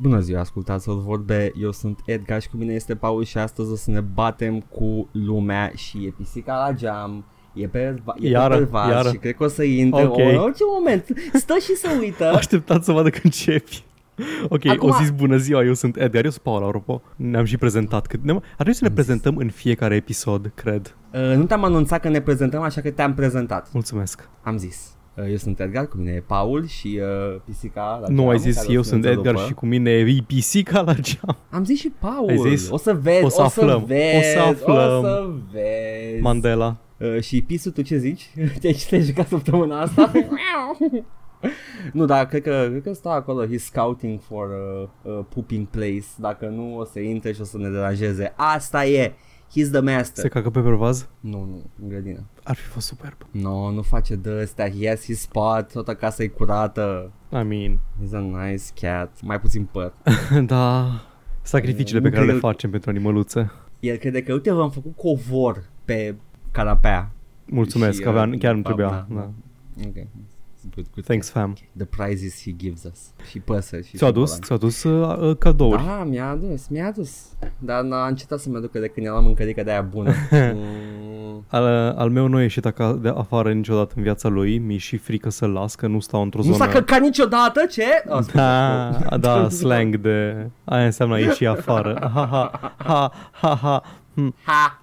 Bună ziua, ascultați o vorbe, eu sunt Edgar și cu mine este Paul și astăzi o să ne batem cu lumea și e pisica la geam. E pe, e Iară, pe vas iară. și cred că o să intre Ok. okay. orice moment. Stă și se uită. Așteptat să vadă când începi. Ok, Acum- o zis bună ziua, eu sunt Edgar, eu sunt Paul, apropo. Ne-am și prezentat. Cât... ne- Ar trebui să ne prezentăm în fiecare episod, cred. Uh, nu te-am anunțat că ne prezentăm, așa că te-am prezentat. Mulțumesc. Am zis. Uh, eu sunt Edgar, cu mine e Paul și uh, pisica la nu geam, ai zis, care o eu să sunt ne Edgar întrerupă. și cu mine e pisica la geam. Am zis și Paul. Ai zis? O să vezi, O să aflăm. vezi, O să aflăm. O să vezi. Mandela. Uh, și Pisu, tu ce zici? Te-ai te jucat săptămâna asta? nu, dar cred că, cred că stă acolo, he's scouting for a, a pooping place. Dacă nu, o să intre și o să ne deranjeze. Asta e! He's the master. Se cacă pe pervaz? Nu, nu, în grădină. Ar fi fost superb. Nu, no, nu face de astea. He has his spot, toată casa e curată. I mean, He's a nice cat. Mai puțin păr. da, sacrificiile Nu pe care le cred- facem pentru animăluțe. El crede că, uite, v-am făcut covor pe canapea. Mulțumesc, Și, că avea, uh, chiar nu da, trebuia. da, Da. Ok. Good, good. Thanks, fam. The prizes he gives us. Și păsări și Ți-au adus? șobolan. Ți-au adus uh, uh, cadouri? Da, mi-a adus, mi-a adus. Dar n-a încetat să-mi aducă de când i-am mâncărică de aia bună. mm, Al, al meu nu a ieșit aca- de afară niciodată în viața lui, mi-e și frică să-l las, că nu stau într-o nu zonă... s-a căcat niciodată, ce? Oh, Da, da, slang de... Aia înseamnă a ieși afară. Ha, ha, ha, ha, ha. Hm. Ha!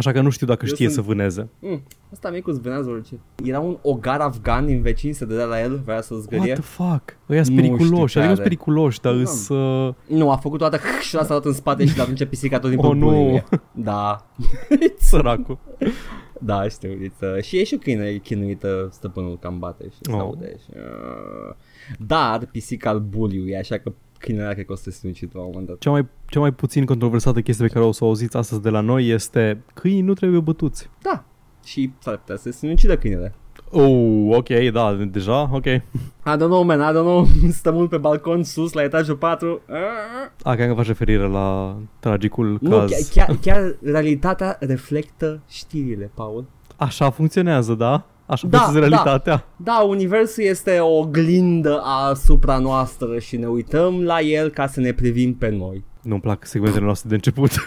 Așa că nu știu dacă Eu știe sunt- să vâneze. Mm, asta micu zvenează orice. Era un ogar afgan din vecin, se dădea la el, vrea să What zgârie. the fuck? Ăia sunt Nu periculoși, știu adică sunt care. periculoși, dar Nu. îs... Uh... Nu, a făcut toată și l-a sărat în spate și l-a pisica tot timpul Oh, nu. buliuie. Da. Săracul. Da, știu, it's, și e și câine chinuită, stăpânul cam bate și se Oh. aude și, uh, Dar pisica îl buliuie, așa că câinele cred că o să se sinucid la un moment dat. Cea mai, cea mai puțin controversată chestie pe care o să o auziți astăzi de la noi este câinii nu trebuie bătuți. Da, și s-ar putea să se sinucidă câinele. Oh, ok, da, deja, ok. I don't know, man, I don't know. Stă mult pe balcon sus, la etajul 4. A, cred că faci referire la tragicul Nu, caz. chiar, chiar, chiar realitatea reflectă știrile, Paul. Așa funcționează, da? Așa Da, da, realitatea. Da, universul este o oglindă asupra noastră și ne uităm la el ca să ne privim pe noi. Nu-mi plac segmentele noastre de început.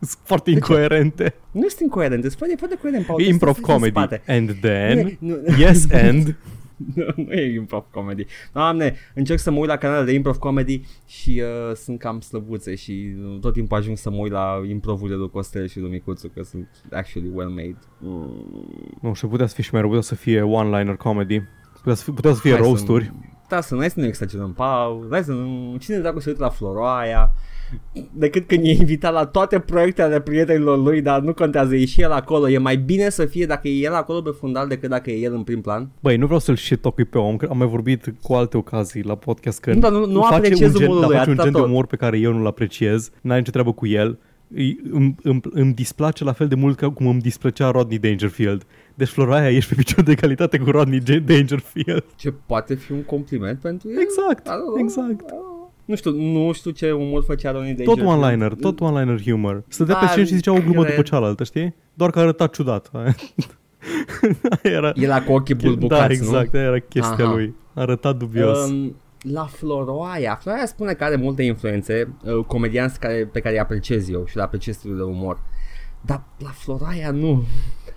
Sunt foarte incoerente. Nu este incoerent, este foarte, foarte coerent, Paul. E improv Trebuie să fii în comedy. spate. And then, Nu, nu, yes and. nu, nu e improv comedy. Doamne, încerc să mă uit la canale de improv comedy și uh, sunt cam slăbuțe și uh, tot timpul ajung să mă uit la improvurile lui Costel și lui Micuțu că sunt actually well made. Mm. Nu știu, putea să fie și mai rău, putea să fie one-liner comedy. Putea să fie, putea să fie Hai să roasturi. nu- Da, să nu, hai să nu exagerăm, Paul. Hai să nu... Cine dracu se uită la Floroaia? Decât când e invitat la toate proiectele ale prietenilor lui, dar nu contează, e și el acolo. E mai bine să fie dacă e el acolo pe fundal decât dacă e el în prim plan. Băi, nu vreau să-l shit pe om, că am mai vorbit cu alte ocazii la podcast că Nu, dar nu- nu face apreciez un gen, umorul dar lui, face un atâta gen de tot. umor pe care eu nu-l apreciez, n-ai nicio treabă cu el. Îi- Îmi, îmi, îmi displace la fel de mult ca cum îmi displăcea Rodney Dangerfield. Deci Floraia ești pe picior de egalitate cu Rodney J- Dangerfield. Ce poate fi un compliment pentru el. Exact, I don't know. exact. Nu știu, nu știu ce umor făcea Ronnie Tot Dangerfield. one-liner, tot one-liner humor. Stătea pe Da, scenă și zicea o glumă cred. după cealaltă, știi? Doar că arăta ciudat. era, Era cu ochii bulbucați, da, exact, nu? aia era chestia Aha. lui. Arăta dubios. Um, la Floroaia. Floroaia spune că are multe influențe, uh, comedianți care, pe care îi apreciez eu și le apreciez stilul de umor. Dar la Floroaia nu.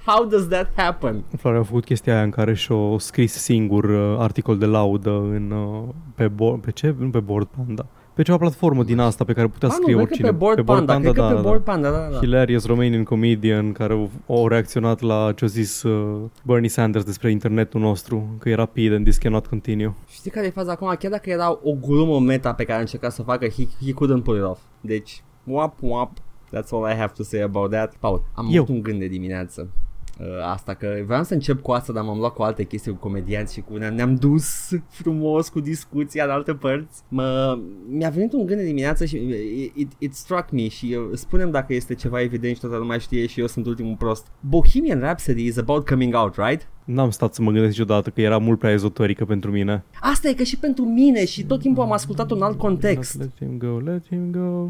How does that happen? Florea a făcut chestia aia în care și-a scris singur uh, articol de laudă în, uh, pe, board, pe ce? Nu pe Board Panda. Pe ceva platformă din asta pe care putea Ah, scrie nu, cred oricine. că pe Board Panda, cred că da, pe da, Board da. Panda, da, da. Hilarious Romanian comedian care au, au reacționat la ce a zis uh, Bernie Sanders despre internetul nostru, că e rapid and this cannot continue. Știi care e faza acum? Chiar dacă era o glumă meta pe care a încercat să o facă, he, he couldn't pull it off. Deci, wap, wap. That's all I have to say about that. Paul, am Eu. avut un gând de dimineață. Uh, asta că vreau să încep cu asta, dar m-am luat cu alte chestii cu comedianți și cu ne-am, ne-am dus frumos cu discuția în alte părți. Mă, mi-a venit un gând de dimineață și it, it, it struck me și eu, spunem dacă este ceva evident și toată lumea știe și eu sunt ultimul prost. Bohemian Rhapsody is about coming out, right? N-am stat să mă gândesc niciodată că era mult prea ezoterică pentru mine. Asta e că și pentru mine și tot timpul am ascultat un alt context. Let him go, let him go.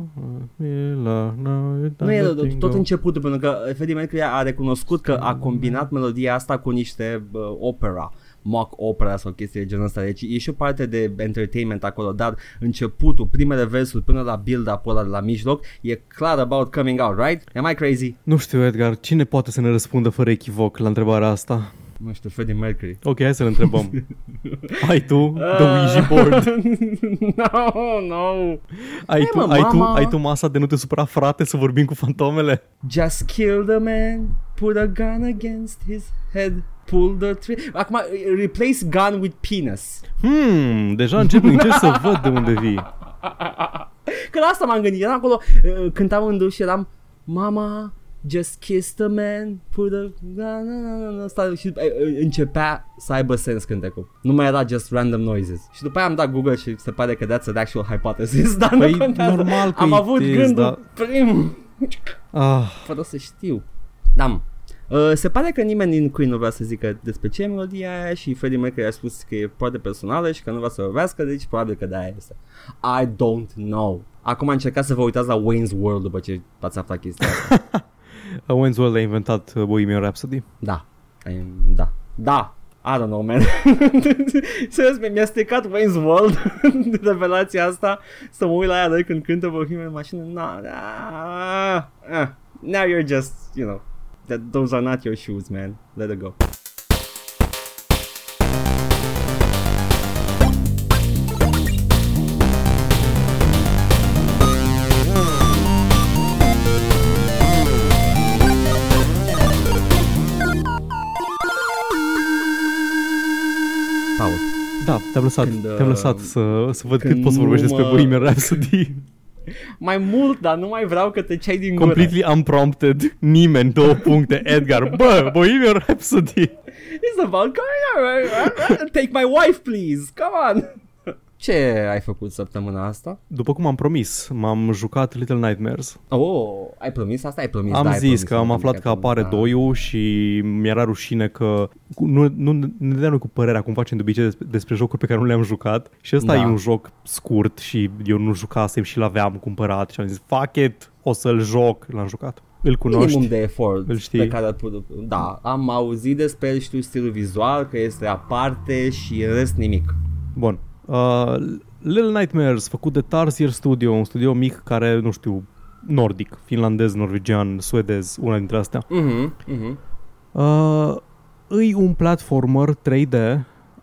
Mila, no, you don't Nu e let him tot go. începutul, pentru că Freddie Mercury a recunoscut că a combinat melodia asta cu niște uh, opera. mock opera sau chestii de genul ăsta. Deci e și o parte de entertainment acolo, dar începutul, primele versuri până la build-up-ul ăla de la mijloc e clar about coming out, right? Am I crazy? Nu știu, Edgar, cine poate să ne răspundă fără echivoc la întrebarea asta? Nu știu, Freddie Mercury. Ok, hai să-l întrebăm. ai tu the Ouija board? no, no. Ai tu, mă, ai, tu, mama. ai tu masa de nu te supăra, frate, să vorbim cu fantomele? Just kill the man, put a gun against his head, pull the trigger. Acum, replace gun with penis. Hmm, deja încep, încep să văd de unde vii. Că la asta m-am gândit, eram acolo, uh, cântam în duș și eram, mama, just kiss the man, put a gun, asta, și uh, uh, începea să aibă sens cântecul. Nu mai era just random noises. Și după aia am dat Google și se pare că that's an actual hypothesis, dar Păi, nu contează. normal că Am e avut tez, gândul dar- prim, Ah, fără să știu. Da, mă. Uh, se pare că nimeni din Queen nu vrea să zică despre ce e melodia aia și Freddie Mercury a spus că e foarte personală și că nu vrea să vorbească, deci probabil că de-aia este. I don't know. Acum am încercat să vă uitați la Wayne's World după ce ați aflat chestia asta. Wayne's World a inventat uh, Bohemian Rhapsody. Da. I- Da. Da. I don't know, man. Serios, mi- mi-a stricat Wayne's World revelația asta să mă uit la ea de când cântă Bohemian în mașină. Na, na, ah. Now you're just, you know, that those are not your shoes, man. Let it go. Te-am lăsat, Când, uh, te-am lăsat să, să văd când cât poți să nu vorbești despre mă- Bohemian Rhapsody. Mai mult, dar nu mai vreau că te cei din gură. Completely unprompted. Nimeni, două puncte. Edgar, bă, Bohemian Rhapsody. It's about Take my wife, please. Come on. Ce ai făcut săptămâna asta? După cum am promis, m-am jucat Little Nightmares. Oh, ai promis asta? Ai promis, Am da, ai zis promis, că am ai aflat promis, că ai apare promis, da. doiul și mi-era rușine că cu- nu, nu ne dădeam noi cu părerea cum facem de obicei despre, despre jocuri pe care nu le-am jucat și ăsta Da. e un joc scurt și eu nu jucasem și l-aveam cumpărat și am zis fuck it, o să-l joc, l-am jucat. Îl cunoști? Minimum de efort Îl știi? pe care îl put- Da, am auzit despre el, știu stilul vizual, că este aparte și în rest nimic. Bun. Uh, Little Nightmares, făcut de Tarsier Studio, un studio mic care, nu știu, nordic, finlandez, norvegian, suedez, una dintre astea. Mhm, mhm. Uh, îi un platformer 3D,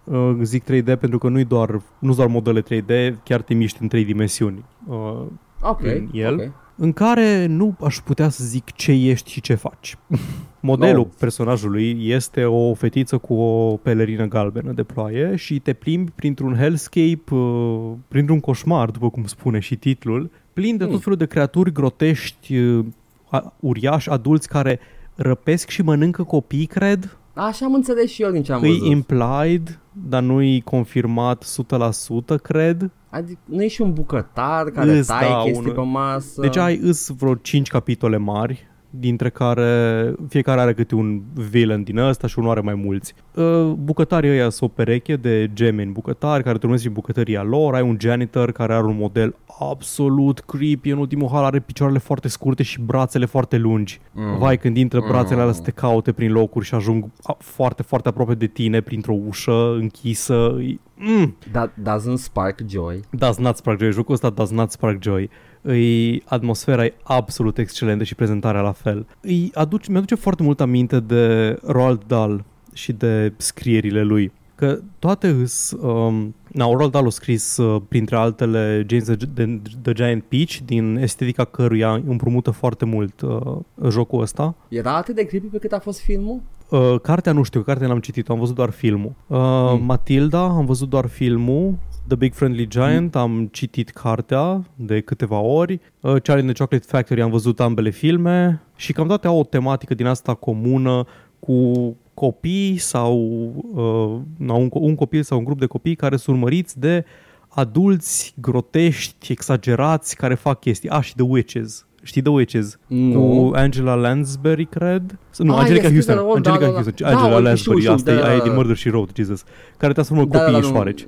uh, zic 3D pentru că nu-i doar, nu doar modele 3D, chiar te miști în 3 dimensiuni. Uh, Ok, În el? ok. În care nu aș putea să zic ce ești și ce faci. Modelul Oh. personajului este o fetiță cu o pelerină galbenă de ploaie și te plimbi printr-un hellscape, uh, printr-un coșmar, după cum spune și titlul, plin de tot Hmm. felul de creaturi grotești, uh, a- uriași, adulți care răpesc și mănâncă copii, cred. Așa am înțeles și eu din ce am Îi văzut. implied, dar nu-i confirmat 100%, cred. Adică nu e și un bucătar care Îs, taie da, chestii un- pe masă. Deci ai îs vreo 5 capitole mari, dintre care fiecare are câte un villain din ăsta și unul are mai mulți. Uh, Bucătarii ăia sunt o pereche de gemeni bucătari care urmează și bucătăria lor. Ai un janitor care are un model absolut creepy. În ultimul hal are picioarele foarte scurte și brațele foarte lungi. Mm. Vai, când intră brațele Mm. alea să te caute prin locuri și ajung a- foarte, foarte aproape de tine printr-o ușă închisă. E- Mm. That doesn't spark joy. Does not spark joy. Jocul ăsta does not spark joy. Îi, atmosfera e absolut excelentă și prezentarea la fel. Îi aduce, mi-aduce foarte mult aminte de Roald Dahl și de scrierile lui. Că toate îs... Um, na, Roald Dahl a scris, uh, printre altele, James the, the, the Giant Peach, din estetica căruia împrumută foarte mult uh, jocul ăsta. Era atât de creepy pe cât a fost filmul? Uh, cartea nu știu, cartea n-am citit, am văzut doar filmul. Uh, Mm. Matilda, am văzut doar filmul. The Big Friendly Giant, am citit cartea de câteva ori. Uh, Charlie and the Chocolate Factory, am văzut ambele filme. Și cam toate au o tematică din asta comună cu copii sau uh, na, un, un copil sau un grup de copii care sunt urmăriți de adulți grotești, exagerați, care fac chestii. Ah, și The Witches. Știi The Witches? Nu. Cu Angela Lansbury, cred. Nu, Ah, Angelica este Houston. scrisă, Angelica da, da, da. Houston. Da, Angela o, știu, Lansbury. știu, Asta e da, aia da, din da. Murder și Road, Jesus. Care transformă Da, copiii da, în da, nu. șoareci.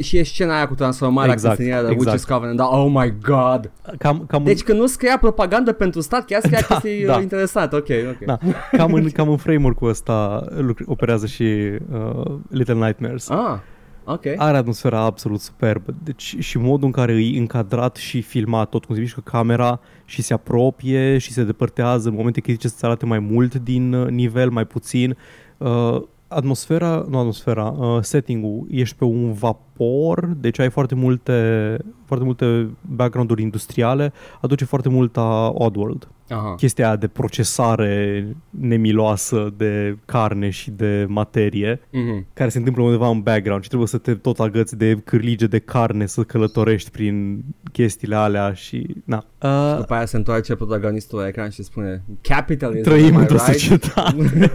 Și e scena aia cu transformarea Exact, cu exact, de exact. Witches Covenant, da, oh my god. Cam, cam Deci când nu scria propagandă pentru stat, chiar scria Da, chestii da. da. interesante, ok, ok. Da, cam în, cam în framework-ul ăsta lucr- operează și uh, Little Nightmares. Ah, ok. Are atmosfera absolut superbă. Deci și modul în care e încadrat și filmat, tot cum se mișcă camera și se apropie și se depărtează în momente critice să arate mai mult din uh, nivel, mai puțin. Uh, atmosfera, nu atmosfera, uh, setting-ul, ești pe un vapor, deci ai foarte multe, foarte multe background-uri industriale, aduce foarte mult a Oddworld Aha. chestia aia de procesare nemiloasă de carne și de materie Mhm. care se întâmplă undeva în background și trebuie să te tot agăți de cârlige de carne să călătorești prin chestiile alea și na. Uh, După aia se întoarce protagonistul la ecran și spune Capitalism, trăim am I într-o right? societate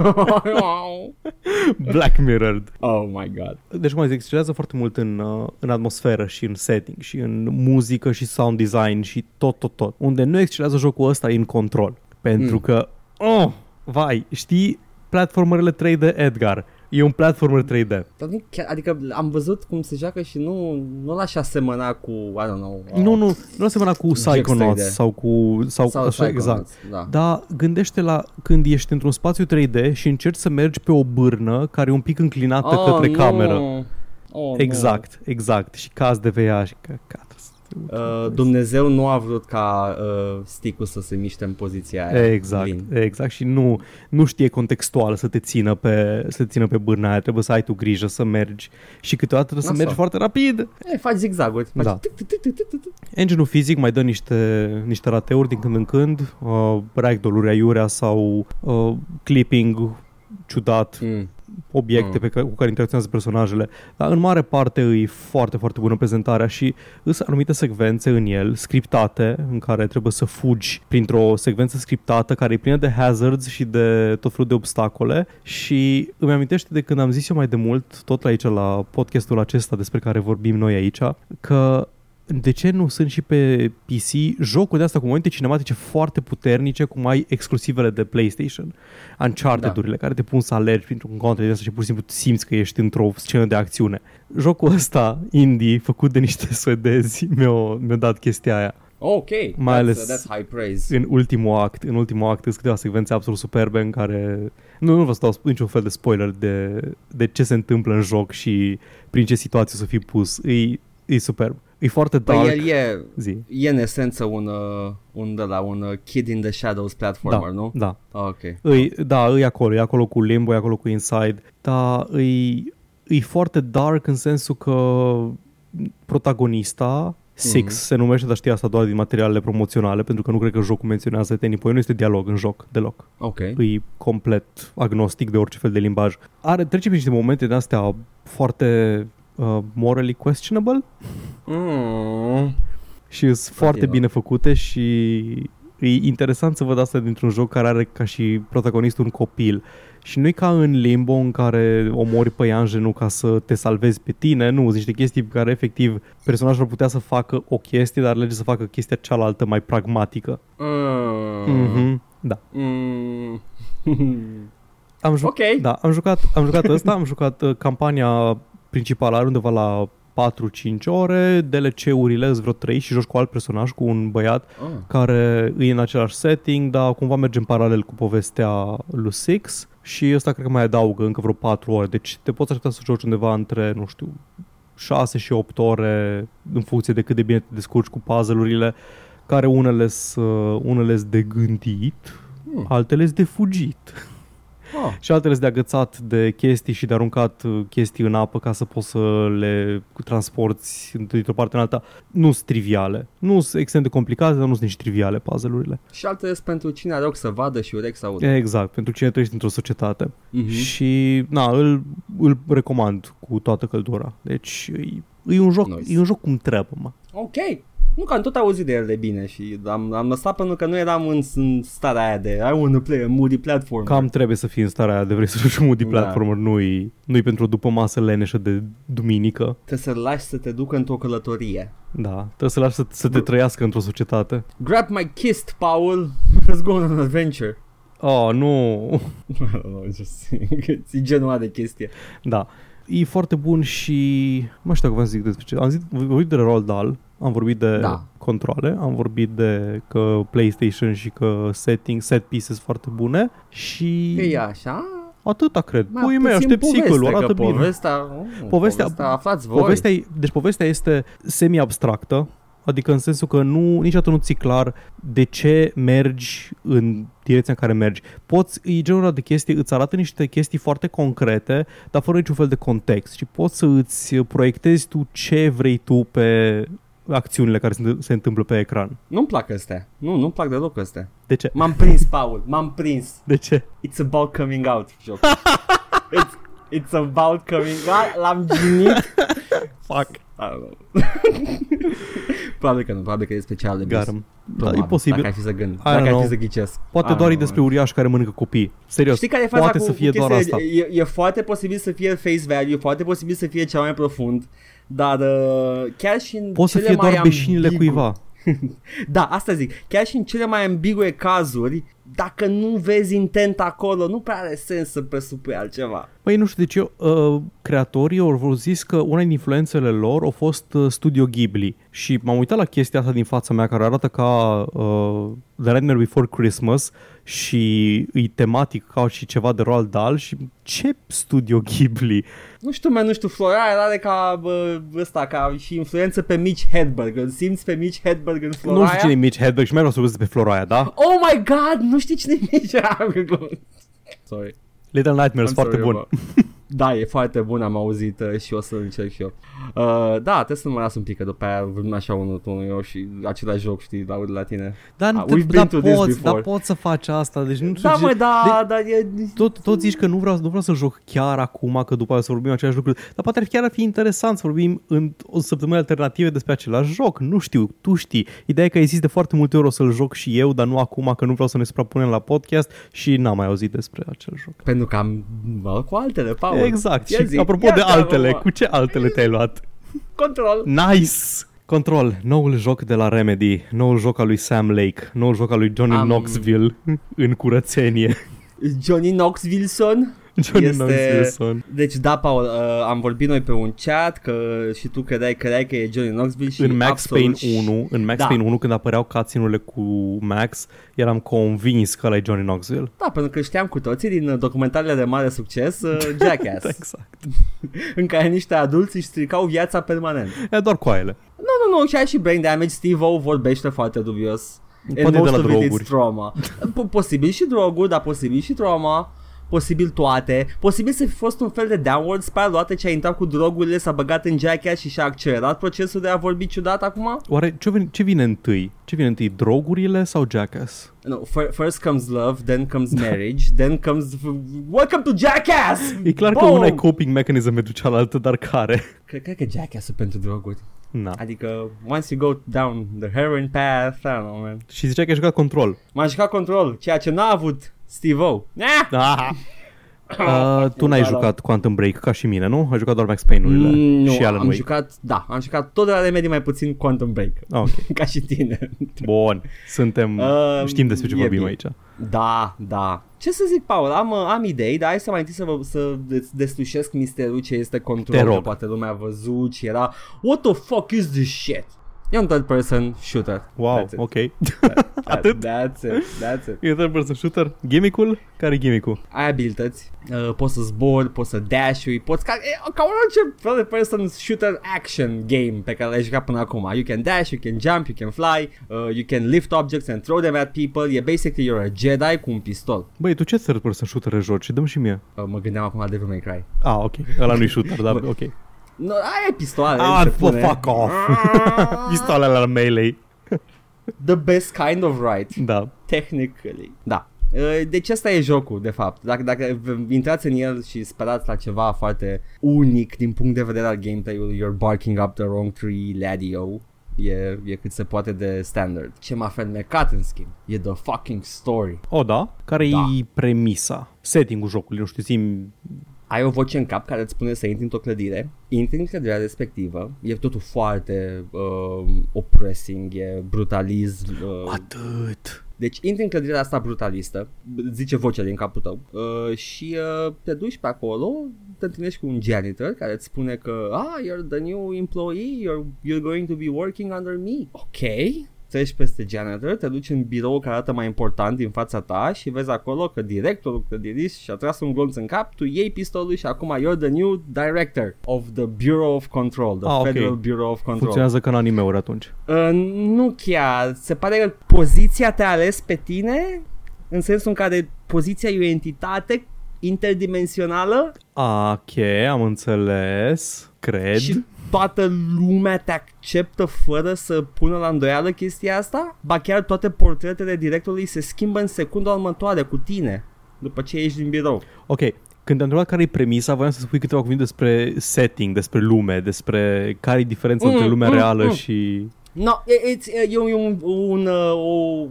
Black Mirrored. oh my god. Deci mai se excelează foarte mult în, uh, în atmosferă și în setting și în muzică și sound design și tot, tot, tot. Unde nu excelează jocul ăsta e în control. Pentru Mm. că, oh, vai, știi platformerele 3D Edgar. E un platformer 3D. Dar nu chiar, adică am văzut cum se joacă și nu, nu l-aș asemăna cu, I don't know. uh, Nu, nu, nu asemăna cu Gex 3D. Psychonauts sau cu... Sau, sau așa, Psychonauts, exact. Da. Dar gândește la când ești într-un spațiu 3D și încerci să mergi pe o bârnă care e un pic înclinată către nu. cameră. Oh, Exact, exact. Și caz de VA și căcat. Nu. Uh, Dumnezeu nu a vrut ca uh, stick-ul să se miște în poziția aia. Exact, Lin. exact și nu, nu știe contextual să te țină pe, să te țină pe bârna aia, trebuie să ai tu grijă să mergi și câteodată trebuie să Nasol. mergi foarte rapid. E, faci zigzaguri. Faci Da. tic, tic, tic, tic, tic, tic. Engine-ul fizic mai dă niște, niște rateuri din când în când, uh, ragdoll-uri aiurea sau uh, clipping ciudat, Mm. Obiecte Mm. pe care, cu care interacționează personajele, dar în mare parte e foarte, foarte bună prezentarea și sunt anumite secvențe în el, scriptate, în care trebuie să fugi printr-o secvență scriptată care e plină de hazards și de tot felul de obstacole și îmi amintește de când am zis eu mai de mult, tot aici la podcastul acesta despre care vorbim noi aici, că de ce nu sunt și pe PC jocuri de asta cu momente cinematice foarte puternice, cum ai exclusivele de PlayStation? Uncharted-urile, da. care te pun să alergi printr-un control de asta și pur și simplu simți că ești într-o scenă de acțiune. Jocul ăsta, indie, făcut de niște suedezi, mi-a, mi-a dat chestia aia. Ok, Mai that's, ales- that's high praise. În ultimul act, în ultimul act, sunt câteva secvențe absolut superbe în care nu, nu vă stau niciun fel de spoiler de, de ce se întâmplă în joc și prin ce situație o să fii pus. E, e superb. E foarte dark. Păi el e, Zi. e în esență un, uh, un, de la, un uh, Kid in the Shadows platformer, Da, nu? da. Ok. Îi, da, îi acolo, e acolo cu Limbo, e acolo cu Inside, dar îi, îi foarte dark în sensul că protagonista, Six Mhm. se numește, dar știi asta doar din materialele promoționale, pentru că nu cred că jocul menționează at any point, nu este dialog în joc, deloc. Ok. Îi complet agnostic de orice fel de limbaj. Are, trece prin niște momente de astea foarte uh, morally questionable Mm. și sunt foarte Fatima. bine făcute și e interesant să văd asta dintr-un joc care are ca și protagonist un copil. Și nu e ca în Limbo în care omori păianjenul ca să te salvezi pe tine, nu, sunt niște chestii pe care efectiv personajul ar putea să facă o chestie, dar alege să facă chestia cealaltă mai pragmatică. Mm. Mm-hmm. Da. Mm. Am ju- Ok. Da, am jucat, am jucat ăsta, am jucat uh, campania principală, are undeva la 4-5 ore, DLC-urile sunt vreo 3 și joci cu alt personaj, cu un băiat Ah. care e în același setting, dar cumva merge în paralel cu povestea lui Six și ăsta cred că mai adaugă încă vreo 4 ore, deci te poți aștepta să joci undeva între, nu știu, 6 și 8 ore în funcție de cât de bine te descurci cu puzzle-urile, care unele sunt unele de gândit, Hmm. altele de fugit. Ah. Și altele sunt de agățat de chestii și de aruncat uh, chestii în apă ca să poți să le transporti dintr-o parte în alta. Nu sunt triviale. Nu sunt extrem de complicate, dar nu sunt nici triviale puzzle-urile. Și altele sunt pentru cine are ochi să vadă și urechi să audă. Exact, pentru cine trăiești într-o societate. Mhm. Și, na, îl, îl recomand cu toată căldura. Deci, e, e un joc, Nice. e un joc cum trebuie, mă. Ok. Nu că am tot auzit de el de bine și am, am lăsat pentru că nu eram în, în starea aia de I want to play a moody platform. Cam trebuie să fii în starea aia de vrei să joci un multi Da. platformer, nu-i, nu-i pentru o după masă leneșă de duminică. Trebuie să-l lași să te ducă într-o călătorie. Da, trebuie să lași să, să te trăiască într-o societate. Grab my kist, Paul. Let's go on an adventure. Oh, nu. Oh, just saying. e genul ăla de chestie. Da. e foarte bun și... Nu mai știu dacă v-am zis despre ce. Am zis, vorbit de Roald Dahl, am vorbit de Da. controle, am vorbit de că PlayStation și că setting, set pieces foarte bune și Că e așa? atâta cred. Mai Pui mei, puțin aștept poveste, sequel că arată bine. Povestea, uh, Povestea- povestea, aflați voi. Povestea e, deci povestea este semi-abstractă, adică în sensul că nu, niciodată nu ți clar de ce mergi în direcția în care mergi. Poți, e genul ăla de chestii, îți arată niște chestii foarte concrete, dar fără niciun fel de context și poți să îți proiectezi tu ce vrei tu pe acțiunile care se, se întâmplă pe ecran. Nu-mi plac astea. Nu, nu-mi plac deloc astea. De ce? M-am prins, Paul. M-am prins. De ce? It's about coming out, jocul. it's, it's about coming out. L-am ginit. Fuck. I don't know. probabil că nu, probabil că e special de bis. Garam. Da, Probabil, e posibil. Dacă ai fi să gând. don't Dacă ai know. fi să ghicesc. Poate I doar don't e know. despre uriaș care mănâncă copii. Serios. Știi care e faza Poate cu, să fie cu doar chestia? asta. E, e foarte posibil să fie face value, foarte posibil să fie cea mai profund, dar uh, chiar și în Poți să cele fie doar mai beșinile ambigu- cuiva. Da, asta zic. Chiar și în cele mai ambigue cazuri, dacă nu vezi intent acolo, nu prea are sens să presupui altceva. Păi nu știu de ce uh, creatorii au zis că una din influențele lor a fost uh, Studio Ghibli și m-am uitat la chestia asta din fața mea care arată ca uh, The Nightmare Before Christmas și e tematic ca și ceva de Roald Dahl și ce Studio Ghibli? Nu știu, mai nu știu, Floraya are ca bă, ăsta, ca și influență pe Mitch Hedberg. Îl simți pe Mitch Hedberg în Floraya? Nu știu cine e Mitch Hedberg și mai vreau să vorbesc despre Floraya, da? Oh my god, nu știi cine e Mitch Hedberg. Sorry. Little Nightmares, I'm foarte sorry, bun. bă. Da, e foarte bun, am auzit uh, și o să încerc și eu. Uh, da, trebuie să mă las un pic, că după aia vorbim așa unul, tu, unul eu și același joc, știi, laud la tine. Dar, Ah, uh, we've da, been to this poți, before. dar poți să faci asta, deci nu știu Da, ce- mă, da, dar e... tot, tot zici că nu vreau, nu vreau să joc chiar acum, că după aia să vorbim același lucru, dar poate ar fi chiar ar fi interesant să vorbim în o săptămână alternative despre același joc. Nu știu, tu știi. Ideea e că există de foarte multe ori o să-l joc și eu, dar nu acum, că nu vreau să ne suprapunem la podcast și n-am mai auzit despre acel joc. Pentru că am mă, cu altele, Paul. Exact. Ia și zi, apropo ia de treabă, altele, mă. cu ce altele te-ai luat? Control. Nice! Control, noul joc de la Remedy, noul joc al lui Sam Lake, noul joc al lui Johnny Am- Knoxville în curățenie. Johnny Knoxville-son. Johnny Este- Knoxville. Deci da, Paul, uh, am vorbit noi pe un chat că și tu credeai, credeai că e Johnny Knoxville și în Max absolut Payne și- 1, în Max Da. Payne 1 când apăreau cutscene cu Max, eram convins că ăla e Johnny Knoxville. Da, pentru că știam cu toții din uh, documentarele de mare succes uh, Jackass, Exact. în care niște adulți își stricau viața permanent. E doar coaiele. Nu, nu, nu, și ai și brain damage, Steve-O vorbește foarte dubios. Poate And de most la of it is droguri. trauma. Po- posibil și droguri, dar posibil și trauma. Posibil toate. Posibil să fi fost un fel de downward spiral, toate ce a intrat cu drogurile, s-a băgat în jackass și și-a accelerat procesul de a vorbi ciudat acum? Oare ce vine, ce vine întâi? Ce vine întâi, drogurile sau Jackass? No, fir- first comes love, then comes marriage, then comes... Welcome to Jackass! E clar că Boom! una e coping mechanism pentru cealaltă, dar care? Cred, cred că Jackass pentru droguri. Na. Adică, once you go down the heroin path, I don't know, man. Și zicea că ai jucat control. M-am jucat control, ceea ce n-a avut Steve-O. Ah! Da. Uh, tu n-ai jucat Quantum Break ca și mine, nu? Ai jucat doar Max Payne-urile Mm, nu, și Alan am Wake. jucat, da, am jucat tot de la Remedy mai puțin Quantum Break. Ah, ok. Ca și tine. Bun. Suntem... Uh, știm despre ce e vorbim bine. aici. Da, da. Ce să zic, Paul, am, uh, am idei, dar hai să mai întâi să, vă, să des- deslușesc misterul ce este control. Te rog. că Poate lumea a văzut și era What the fuck is this shit? E un third person shooter. Wow, That's it. ok. That- Atât? That's it, that's it. E third person shooter? Gimmick-ul? Care e gimmick-ul? Ai abilități, uh, poți să zbori, poți să dash-ui, poți ca, e, ca orice third person shooter action game pe care l-ai jucat până acum. You can dash, you can jump, you can fly, uh, you can lift objects and throw them at people. E basically you're a Jedi cu un pistol. Băi, tu ce third person shooter joci? Dăm și mie. Uh, mă gândeam acum la Devil May Cry. Ah, ok. Ăla nu-i shooter, dar ok. No, ai pistoale. Ah, se fă- pune. fuck off. Pistoalele la melee. The best kind of right. Da. Technically. Da. Uh, Deci asta e jocul, de fapt. Dacă, dacă v- intrați în el și sperați la ceva foarte unic din punct de vedere al gameplay-ului, you're barking up the wrong tree, ladio. E, e cât se poate de standard. Ce m-a fermecat, în schimb, e the fucking story. O, da? Care Da. e premisa? Setting-ul jocului, nu știu, zi Ai o voce în cap care îți spune să intri într-o clădire, intri în clădirea respectivă, e totul foarte uh, oppressing, e brutalism. Uh, Atât. Deci intri în clădirea asta brutalistă, zice vocea din capul tău, uh, și uh, te duci pe acolo, te întâlnești cu un janitor care îți spune că ah, you're the new employee, you're, you're going to be working under me. Ok, treci peste janitor, te duci în birou care arată mai important din fața ta și vezi acolo că directorul clădirii și-a tras un glonț în cap, tu iei pistolul și acum you're the new director of the Bureau of Control, the Ah, ok. Federal Bureau of Control. Funcționează ca în anime-uri atunci. Uh, nu chiar. Se pare că poziția te-a ales pe tine în sensul în care poziția e o entitate interdimensională Ok, am înțeles. Cred. și toată lumea te acceptă fără să pună la îndoială chestia asta? Ba chiar toate portretele directorului se schimbă în secunda următoare cu tine după ce ieși din birou. Ok, când te-am întrebat care e premisa, voiam să spui câteva cuvinte despre setting, despre lume, despre care e diferența Mm, între lumea mm, reală mm. și... No, e- it's, e, e un, un, uh, o,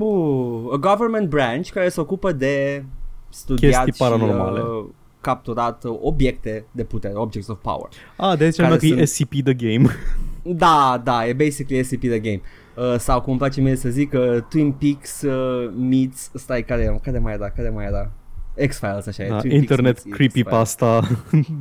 uh, a government branch care se ocupă de studiat Chestii paranormale. și uh, capturat uh, obiecte de putere, objects of power. Ah, de aici Care că e sunt- SCP The Game. Da, da, e basically SCP the game. Uh, sau cum îmi place mie să zic, uh, Twin Peaks uh, meets, stai, care, care mai era, care mai era? X-Files, așa e. da, Twin Peaks internet meets creepypasta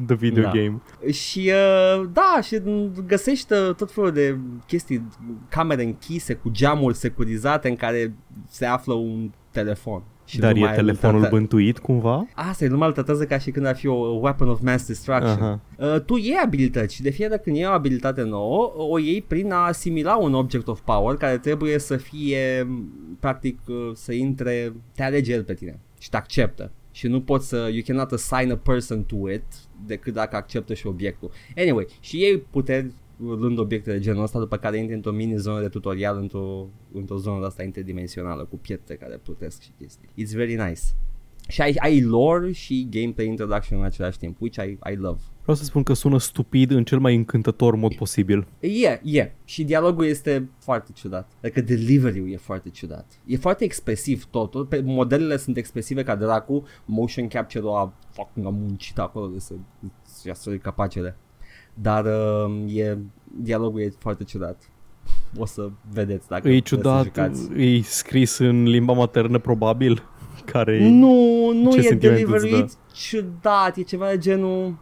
The Video Da. Game. Și uh, da, și găsești uh, tot felul de chestii, camere închise cu geamuri securizate în care se află un telefon. Și Dar lumea e îl telefonul trata- bântuit cumva? Asta e, lumea îl tratează ca și când ar fi o weapon of mass destruction. Aha. Uh, tu iei abilități și de fiecare dată când iei o abilitate nouă, o iei prin a asimila un object of power care trebuie să fie, m, practic, uh, să intre, te alege el pe tine și te acceptă. Și nu poți să, you cannot assign a person to it decât dacă acceptă și obiectul. Anyway, și ei puteri luând obiecte de genul ăsta, după care intri într-o mini-zonă de tutorial într-o, într-o zonă de asta interdimensională cu pietre care plutesc și chestii. It's very nice. Și ai, ai lore și gameplay introduction în același timp, which I, I love. Vreau să spun că sună stupid în cel mai încântător mod posibil. E, yeah, e. Yeah. Și dialogul este foarte ciudat. Adică delivery-ul e foarte ciudat. E foarte expresiv totul. Pe, modelele sunt expresive ca dracu. Motion capture-ul a fucking a muncit acolo de să să ia să capacele. Dar uh, e, dialogul e foarte ciudat. O să vedeți dacă E vreți să ciudat, jucați. e scris în limba maternă probabil, care e... Nu, nu Ce e sentiment îți delivery dă? ciudat, e ceva de genul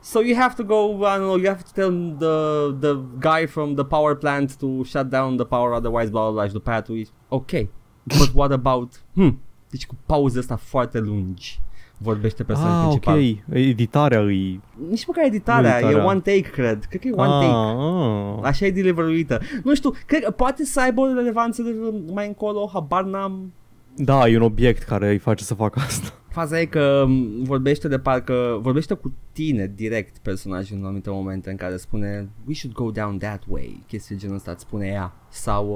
So you have to go, I don't know, you have to tell the the guy from the power plant to shut down the power, otherwise blah blah blah și după aia tu ești, ok, but what about, hmm, deci cu pauze asta foarte lungi vorbește personajul Ah, principal. ok, editarea îi... Nici măcar editarea, Nu editarea. e one take, cred. Cred că e one ah, take. Ah. Așa e deliveruită. Nu știu, cred că poate să aibă o relevanță de mai încolo, habar n-am. Da, e un obiect care îi face să facă asta. Faza e că m, vorbește de parcă vorbește cu tine direct personajul în anumite momente în care spune we should go down that way, chestii de genul ăsta îți spune ea sau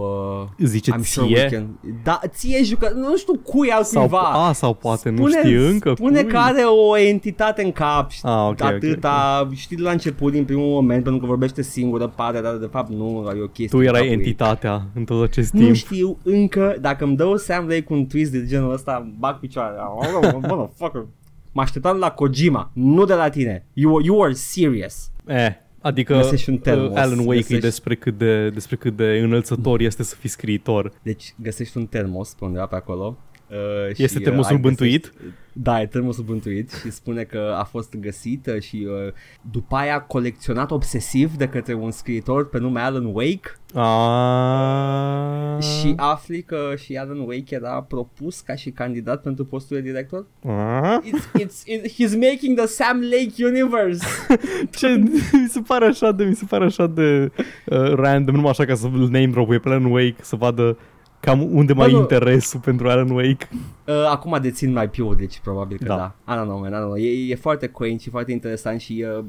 uh, Zice I'm sure we ție? can da, ție jucă, nu știu cui Sau, altcuiva a, sau poate nu știi încă spune cui. că are o entitate în cap și Ah, ok, ok, atâta, știi de la început din primul moment pentru că vorbește singură, pare, dar de fapt nu, e o chestie Tu erai în capul ei. entitatea în tot acest Nu timp. știu încă dacă îmi dă o Sam Lake cu un twist de genul ăsta, îmi bag picioare. Motherfucker. Mă așteptam la Kojima, nu de la tine. You, you are serious. Eh, adică Găsești un termos, uh, Alan Wake găsești- e despre cât, de, despre cât de înălțător este să fii scriitor. Deci găsești un termos pe undeva pe acolo. Uh, și, Este uh, termosul ai bântuit? Da, e termosul bântuit și spune că a fost găsită și uh, după aia colecționat obsesiv de către un scriitor pe nume Alan Wake Ah. și afli că și Alan Wake era propus ca și candidat pentru postul de director. Ah? It's, it's, it, he's making the Sam Lake universe. Ce, mi se pare așa de, mi se pare așa de uh, random, numai așa ca să name drop pe Alan Wake, să vadă cam unde mai e nu. interesul pentru Alan Wake. Uh, acum dețin mai IP-ul, deci probabil că da. Da. da. I don't know, man, I don't know. E, e foarte quaint și foarte interesant și uh,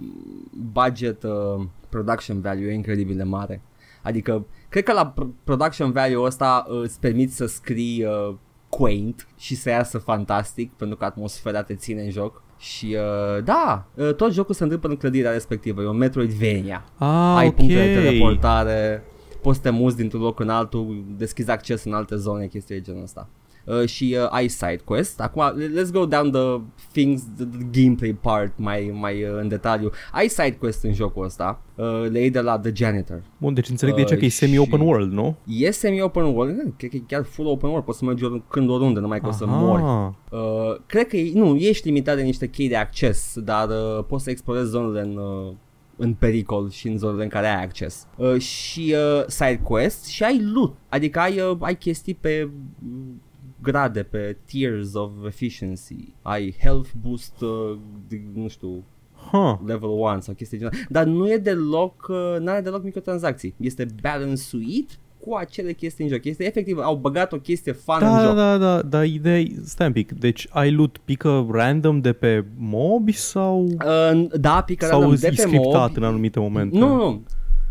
budget uh, production value e incredibil de mare. Adică, cred că la pr- production value ăsta uh, îți permiți să scrii uh, quaint și să iasă fantastic pentru că atmosfera te ține în joc. Și uh, da, uh, tot jocul se întâmplă în clădirea respectivă, e un Metroidvania. Ah, ai ok. puncte de teleportare, poți să te muți dintr-un loc în altul, deschizi acces în alte zone, chestii de genul ăsta. uh, și uh, ai side quest. Acum, let's go down the things, the, the gameplay part mai, mai uh, în detaliu. Ai side quest în jocul ăsta, uh, le iei de la The Janitor. Bun, deci înțeleg de ce Uh, că e semi-open și- world, nu? E semi-open world, cred că e chiar full open world, poți să mergi când oriunde, numai că o să mori. Aha. Uh, cred că e, nu, ești limitat de niște chei de acces, dar uh, poți să explorezi zonele în, uh, în pericol și în zonele în care ai acces. Uh, și uh, side quest și ai loot, adică ai, uh, ai chestii pe mm, grade, pe tiers of efficiency, ai health boost, uh, de, nu știu, Huh. level 1 sau chestii genul. Dar nu e deloc, uh, nu are deloc microtransacții. Este balansuit cu acele chestii în joc. Este efectiv, au băgat o chestie fun în Da, joc. da, da, da, ideea e- stai un pic, deci ai loot pică random de pe mobi sau, Uh, da, pică sau random e de pe scriptat mob. în anumite momente? Nu, nu.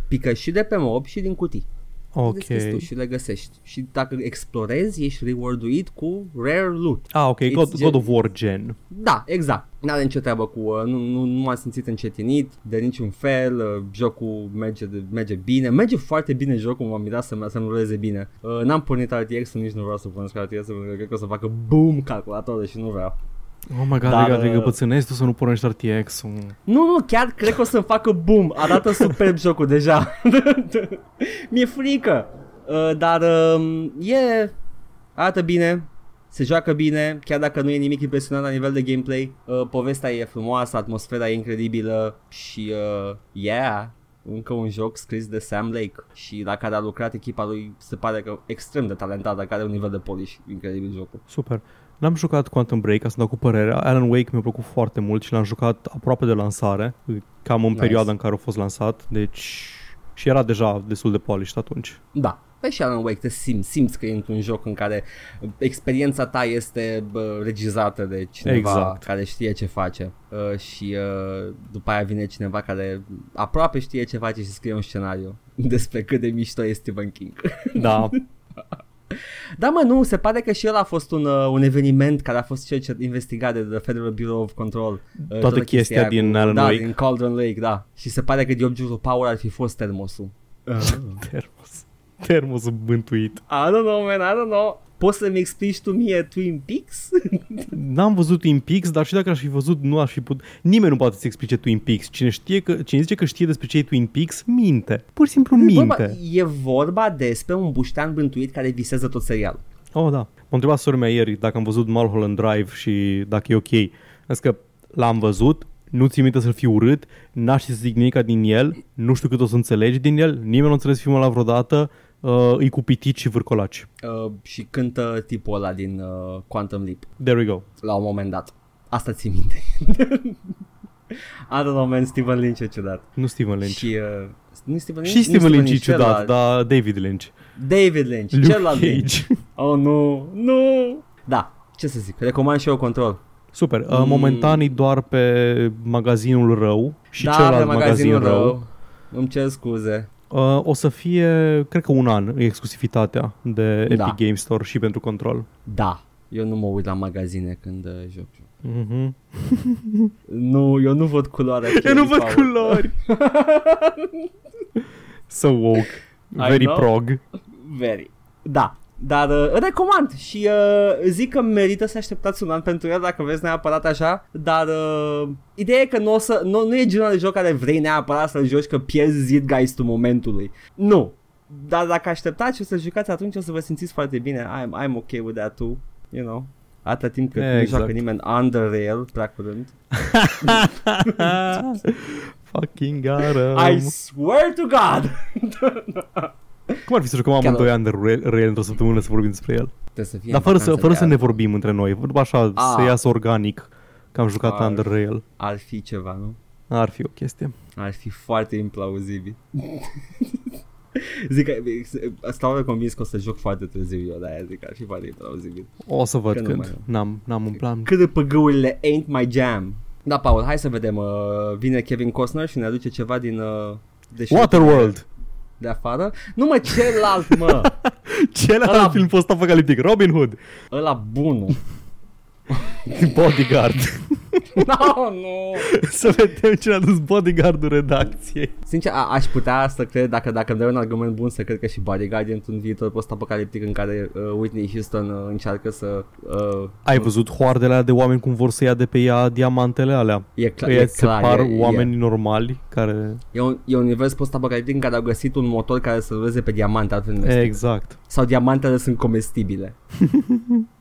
Pică și de pe mob și din cutii. Ok. Deschizi tu și le găsești. Și dacă explorezi, ești rewarduit cu rare loot. Ah, ok, It's God, gen- God of War gen. Da, exact. N-are nicio treabă cu... Uh, nu, nu, nu m-am simțit încetinit de niciun fel. Uh, jocul merge, de, merge bine. Merge foarte bine jocul, m-am mirat să, să-mi ruleze bine. Uh, n-am pornit RTX-ul, nici nu vreau să pornesc RTX-ul, pentru că cred că o să facă boom calculatorul și nu vreau. Oh my god, Dar, Dar, adică uh, bățânezi tu să nu pornești RTX-ul. Nu, nu, chiar cred că o să-mi facă boom. Arată superb jocul deja. Mi-e frică. Uh, dar uh, e... Arată bine. Se joacă bine, chiar dacă nu e nimic impresionant la nivel de gameplay. Uh, povestea e frumoasă, atmosfera e incredibilă și uh, yeah, încă un joc scris de Sam Lake și la care a lucrat echipa lui se pare că extrem de talentat, care are un nivel de polish incredibil jocul. Super. N-am jucat Quantum Break, ca să-mi dau cu părerea. Alan Wake mi-a plăcut foarte mult și l-am jucat aproape de lansare, cam în Nice. perioada în care a fost lansat, deci... Și era deja destul de polished atunci. Da. Pe și Alan Wake te simți, simți că e într-un joc în care experiența ta este bă, regizată de cineva Exact. care știe ce face uh, și uh, după aia vine cineva care aproape știe ce face și scrie un scenariu despre cât de mișto e Stephen King. Da, da mă, nu, se pare că și el a fost un, uh, un eveniment care a fost cercet, investigat de The Federal Bureau of Control. Uh, Toată chestia aia din Alan da, Wake. din Cauldron Lake, da. Și se pare că The Object of Power ar fi fost termosul. termos. Termosul bântuit. I don't know, man, I don't know. Poți să-mi explici tu mie Twin Peaks? N-am văzut Twin Peaks, dar și dacă aș fi văzut, nu aș fi putut... Nimeni nu poate să explice Twin Peaks. Cine, știe că, cine zice că știe despre ce e Twin Peaks, minte. Pur și simplu E vorba, minte. e vorba despre un buștean bântuit care visează tot serialul. Oh, da. M-a întrebat sora mea ieri dacă am văzut Mulholland Drive și dacă e ok. Am zis că l-am văzut, nu ți minte să-l fi urât, n-aș ști să zic nimica din el, nu știu cât o să înțelegi din el, nimeni nu a înțeles filmul ăla vreodată, uh, e cu pitici și vârcolaci. Uh, și cântă tipul ăla din uh, Quantum Leap There we go. la un moment dat. Asta ți minte. I don't know, man, Steven Lynch e ciudat. Nu Steven Lynch. Și, uh, nu Steven Lynch? Și Steven Nu Lynch e ciudat, celălalt. dar David Lynch. David Lynch, Luke celălalt Lynch. Cage. Oh, nu, nu. Da, ce să zic, recomand și eu control. Super. Uh, Mm. momentan e doar pe magazinul rău și da, celălalt pe magazin magazinul rău. rău. Îmi cer scuze. Uh, o să fie, cred că un an, exclusivitatea de Epic Da. Game Store și pentru control. Da, eu nu mă uit la magazine când uh, joc. Mm-hmm. Nu, eu nu văd culoarea. Eu nu văd Paul. culori. so woke. I Very know. prog. Very. Da. Dar uh, recomand și uh, zic că merită să așteptați un an pentru el dacă vreți neapărat așa, dar uh, ideea e că nu, o să, nu, nu e genul de joc care vrei neapărat să-l joci că pierzi zeitgeistul momentului. Nu. Dar dacă așteptați și o să jucați atunci o să vă simțiți foarte bine. I'm, I'm ok with that too, you know. Atâta timp cât nu Exact. joacă nimeni under rail, prea curând. Fucking got I swear to God! Cum ar fi să jucăm Chiar amândoi Under Rail, Rail într-o săptămână să vorbim despre el? Trebuie să fie Dar în fără să, vacanță fără să reală. ne vorbim între noi. Vorba așa, Ah. să iasă organic că am jucat Ah. Under Rail. Ar fi ceva, nu? Ar fi o chestie. Ar fi foarte implauzibil. zic că stau de convins că o să joc foarte târziu eu, de-aia zic că ar fi foarte implauzibil. O să văd Că nu când. mai- N-am, n-am un plan. Cât de păgăurile ain't my jam. Da, Paul, hai să vedem. Uh, vine Kevin Costner și ne aduce ceva din... Uh, de Waterworld! De afară? Nu mă, celălalt, mă. Celălalt Ăla- film post-apocaliptic, Robin Hood, Ăla bunul. Bodyguard. no, nu. Să vedem ce a dus bodyguardul redacției. Sincer, a- aș putea să cred, dacă, dacă îmi dai un argument bun, să cred că și Bodyguard e într-un viitor post-apocaliptic în care uh, Whitney Houston uh, încearcă să... Uh, Ai văzut hoardele alea de oameni cum vor să ia de pe ea diamantele alea? e, cla- Ăia e se clar, par e, oameni normali care... E, e, un, e un univers post-apocaliptic în care au găsit un motor care să ruleze pe diamante, altfel nu este. Exact. Sau diamantele sunt comestibile.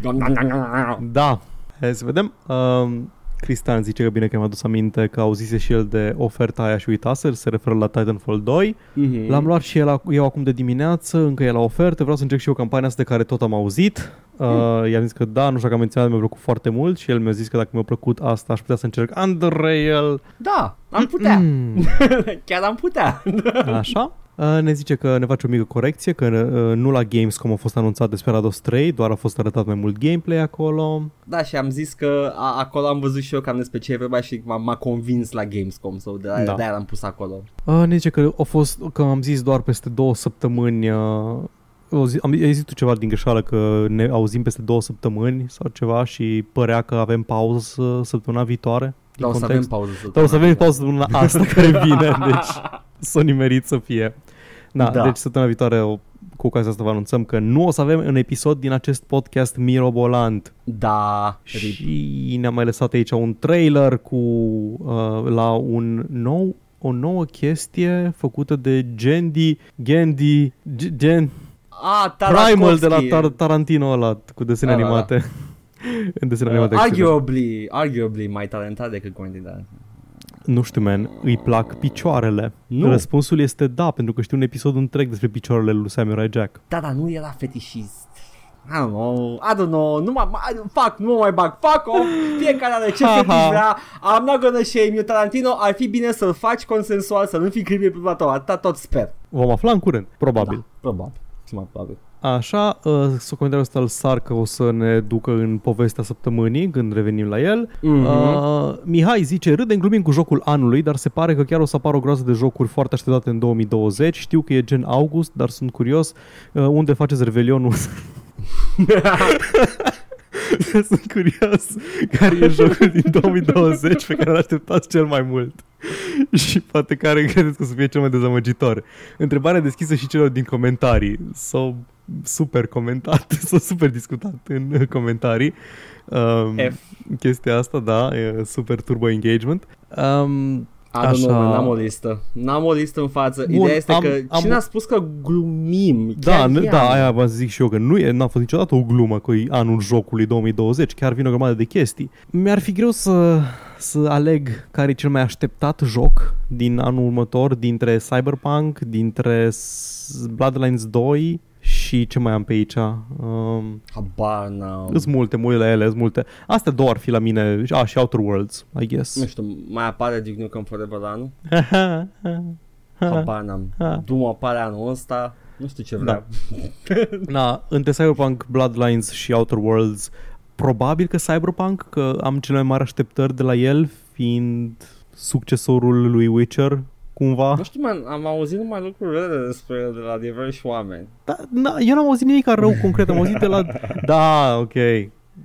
Da. Hai să vedem. Um, Cristian zice că bine că mi-a adus aminte că auzise și el de oferta aia și uitase, se referă la Titanfall 2. Mhm. L-am luat și el, eu acum de dimineață, încă e la ofertă, vreau să încerc și eu campania asta de care tot am auzit. Uh, i-am zis că da, nu știu dacă am menționat, mi-a plăcut foarte mult și el mi-a zis că dacă mi-a plăcut asta aș putea să încerc Unreal. Da, am putea. Mm. Chiar am putea. Așa. Uh, Ne zice că ne face o mică corecție, că uh, nu la Gamescom a fost anunțat Desperados 3, doar a fost arătat mai mult gameplay acolo. da, și am zis că a, acolo am văzut și eu cam despre ce e vorba și m-a, m-a convins la Gamescom, sau de Da. da. de-aia l-am pus acolo. Uh, Ne zice că a fost, că am zis doar peste două săptămâni uh, o zi, am, ai zis tu ceva din greșeală că ne auzim peste două săptămâni sau ceva și părea că avem pauză săptămâna viitoare? din Da, o să avem context? pauză. Da, o să avem pauză săptămâna asta care vine, deci s-o nimerit să fie. Da, da, Da. deci săptămâna viitoare o- cu ocazia asta vă anunțăm că nu o să avem un episod din acest podcast mirobolant. Da, rip. Și ne-a mai lăsat aici un trailer cu uh, la un nou o nouă chestie făcută de Gendi, Gendi, G- Gen, A, Primal de la Tarkovsky. Tar- Tarantino ăla cu desene Da, da, animate. în desene Uh, animate. excelente. arguably, arguably mai talentat decât Quentin Tarantino. Nu știu, man, îi plac picioarele. Nu. Răspunsul este da, pentru că știu un episod întreg despre picioarele lui Samurai Jack. Da, dar nu era fetișist. I don't know, I don't know, nu mă, I- fuck, nu mă mai bag, fuck off, fiecare are ce Ha, fetiș ha. vrea, I'm not gonna shame you, Tarantino, ar fi bine să-l faci consensual, să nu fii creepy pe platou, atâta tot sper. Vom afla în curând, probabil. Da, probabil, și mai probabil. Așa, uh, să comentariul ăsta îl sar că o să ne ducă în povestea săptămânii când revenim la el. Mhm. Uh, Mihai zice, râdem glumim cu jocul anului, dar se pare că chiar o să apară o groază de jocuri foarte așteptate în 2020. Știu că e gen august, dar sunt curios uh, unde faceți revelionul. sunt curios care e jocul din 2020 pe care l așteptați cel mai mult. și poate care credeți că o să fie cel mai dezamăgitor. Întrebarea deschisă și celor din comentarii. S-au super comentat, s-au super discutat în comentarii. Um, F. chestia asta, da, e super turbo engagement. Um, I don't Așa. know, n-am o listă. N-am o listă în față. Bun, Ideea este am- că am- cine a spus că glumim? da, Chiar n- ea. da, aia vă zic și eu că nu e, n-a fost niciodată o glumă că e anul jocului 2020, chiar vine o grămadă de chestii. Mi-ar fi greu să, să aleg care e cel mai așteptat joc din anul următor, dintre Cyberpunk, dintre S- Bloodlines 2 și ce mai am pe aici. Um, Habar n-am. Sunt multe, multe la ele, sunt multe. Astea două ar fi la mine, a, și Outer Worlds, I guess. Nu știu, mai apare Duke Nukem Forever la anul? Habar n-am. Ha. Doom apare anul ăsta. Nu știu ce vrea. Na, între Cyberpunk, Bloodlines și Outer Worlds, probabil că Cyberpunk, că am cele mai mari așteptări de la el, fiind succesorul lui Witcher, cumva. Nu știu, man, am auzit numai lucruri rele despre el de la diversi oameni. Da, na, eu n-am auzit nimic rău concret, am auzit de la... Da, ok.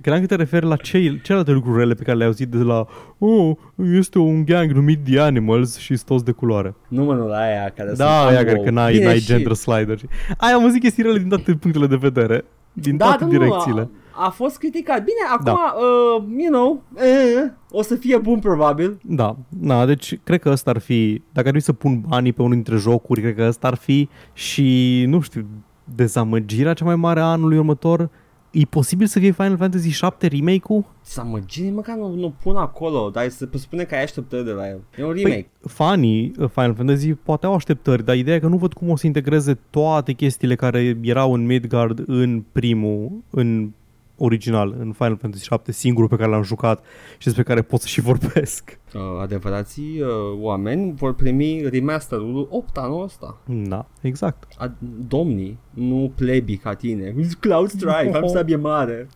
Credeam că te referi la ce, celelalte lucruri rele pe care le-ai auzit de la Oh, este un gang numit The Animals și sunt toți de culoare. Nu mă, nu la aia care Da, sunt aia unwoke. care că n-ai, Bine, n-ai și- gender slider. și- Ai am auzit chestii rele din toate punctele de vedere. Din Da, toate da, direcțiile. Nu, a, a fost criticat. Bine, acum, uh, you know, uh, o să fie bun probabil. Da, da, deci cred că ăsta ar fi, dacă ar trebui să pun banii pe unul dintre jocuri, cred că ăsta ar fi și, nu știu, dezamăgirea cea mai mare a anului următor. E posibil să fie Final Fantasy 7 remake-ul? Să mă gine, măcar nu, nu pun acolo, dar se presupune că ai așteptări de la el. E un remake. Păi, fanii uh, Final Fantasy poate au așteptări, dar ideea e că nu văd cum o să integreze toate chestiile care erau în Midgard în primul, în original, în Final Fantasy 7, singurul pe care l-am jucat și despre care pot să și vorbesc. Uh, adevărații uh, oameni vor primi remasterul 8 anul ăsta. Da, exact. A, domnii, nu plebi ca tine. Cloud Strife, am sabie mare.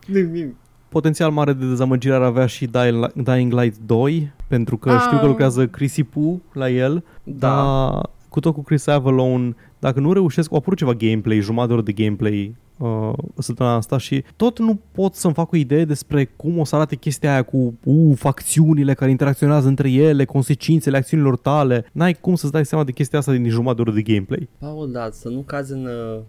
Potențial mare de dezamăgire ar avea și Dying Dying Light 2, pentru că Ah. știu că lucrează Chrissy Poo la el, Da. dar cu tot cu Chris Avalon, dacă nu reușesc, au apărut ceva gameplay, jumătate de oră de gameplay uh, săptămâna asta și tot nu pot să-mi fac o idee despre cum o să arate chestia aia cu uh, facțiunile care interacționează între ele, consecințele acțiunilor tale. N-ai cum să-ți dai seama de chestia asta din jumătate de oră de gameplay. Paul, da, să nu cazi în, uh, în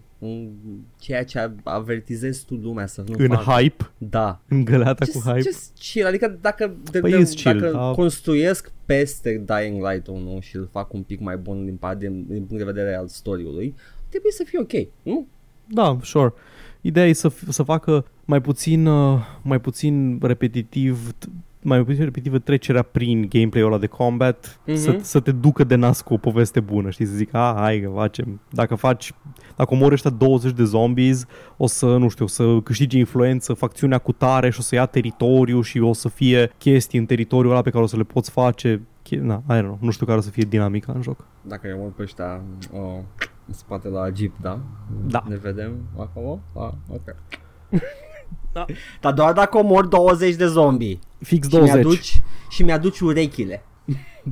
ceea ce avertizezi tu lumea să nu În facă. hype, Da. în găleata Just, cu hype. just chill, adică dacă, de, Păi de, is chill, dacă da. construiesc peste Dying Light 1 și îl fac un pic mai bun din, pa- din, din punct de vedere al story-ului, trebuie să fie ok, nu? Da, sure. Ideea e să, f- să facă mai puțin, uh, mai puțin repetitiv t- mai puțin repetitivă trecerea prin gameplay-ul ăla de combat, Mhm. să, să te ducă de nas cu o poveste bună, știi, să zic, a, hai că facem, dacă faci, dacă omori ăștia 20 de zombies, o să, nu știu, o să câștige influență facțiunea cu tare și o să ia teritoriu și o să fie chestii în teritoriul ăla pe care o să le poți face, che- na, I don't know, nu știu care o să fie dinamica în joc. Dacă eu mă pe ăștia oh, în spate la Jeep, da? Da. Ne vedem acolo? Ah, ok. Da. Dar doar dacă omor 20 de zombii Fix și 20, mi-aduci, și mi-aduci urechile.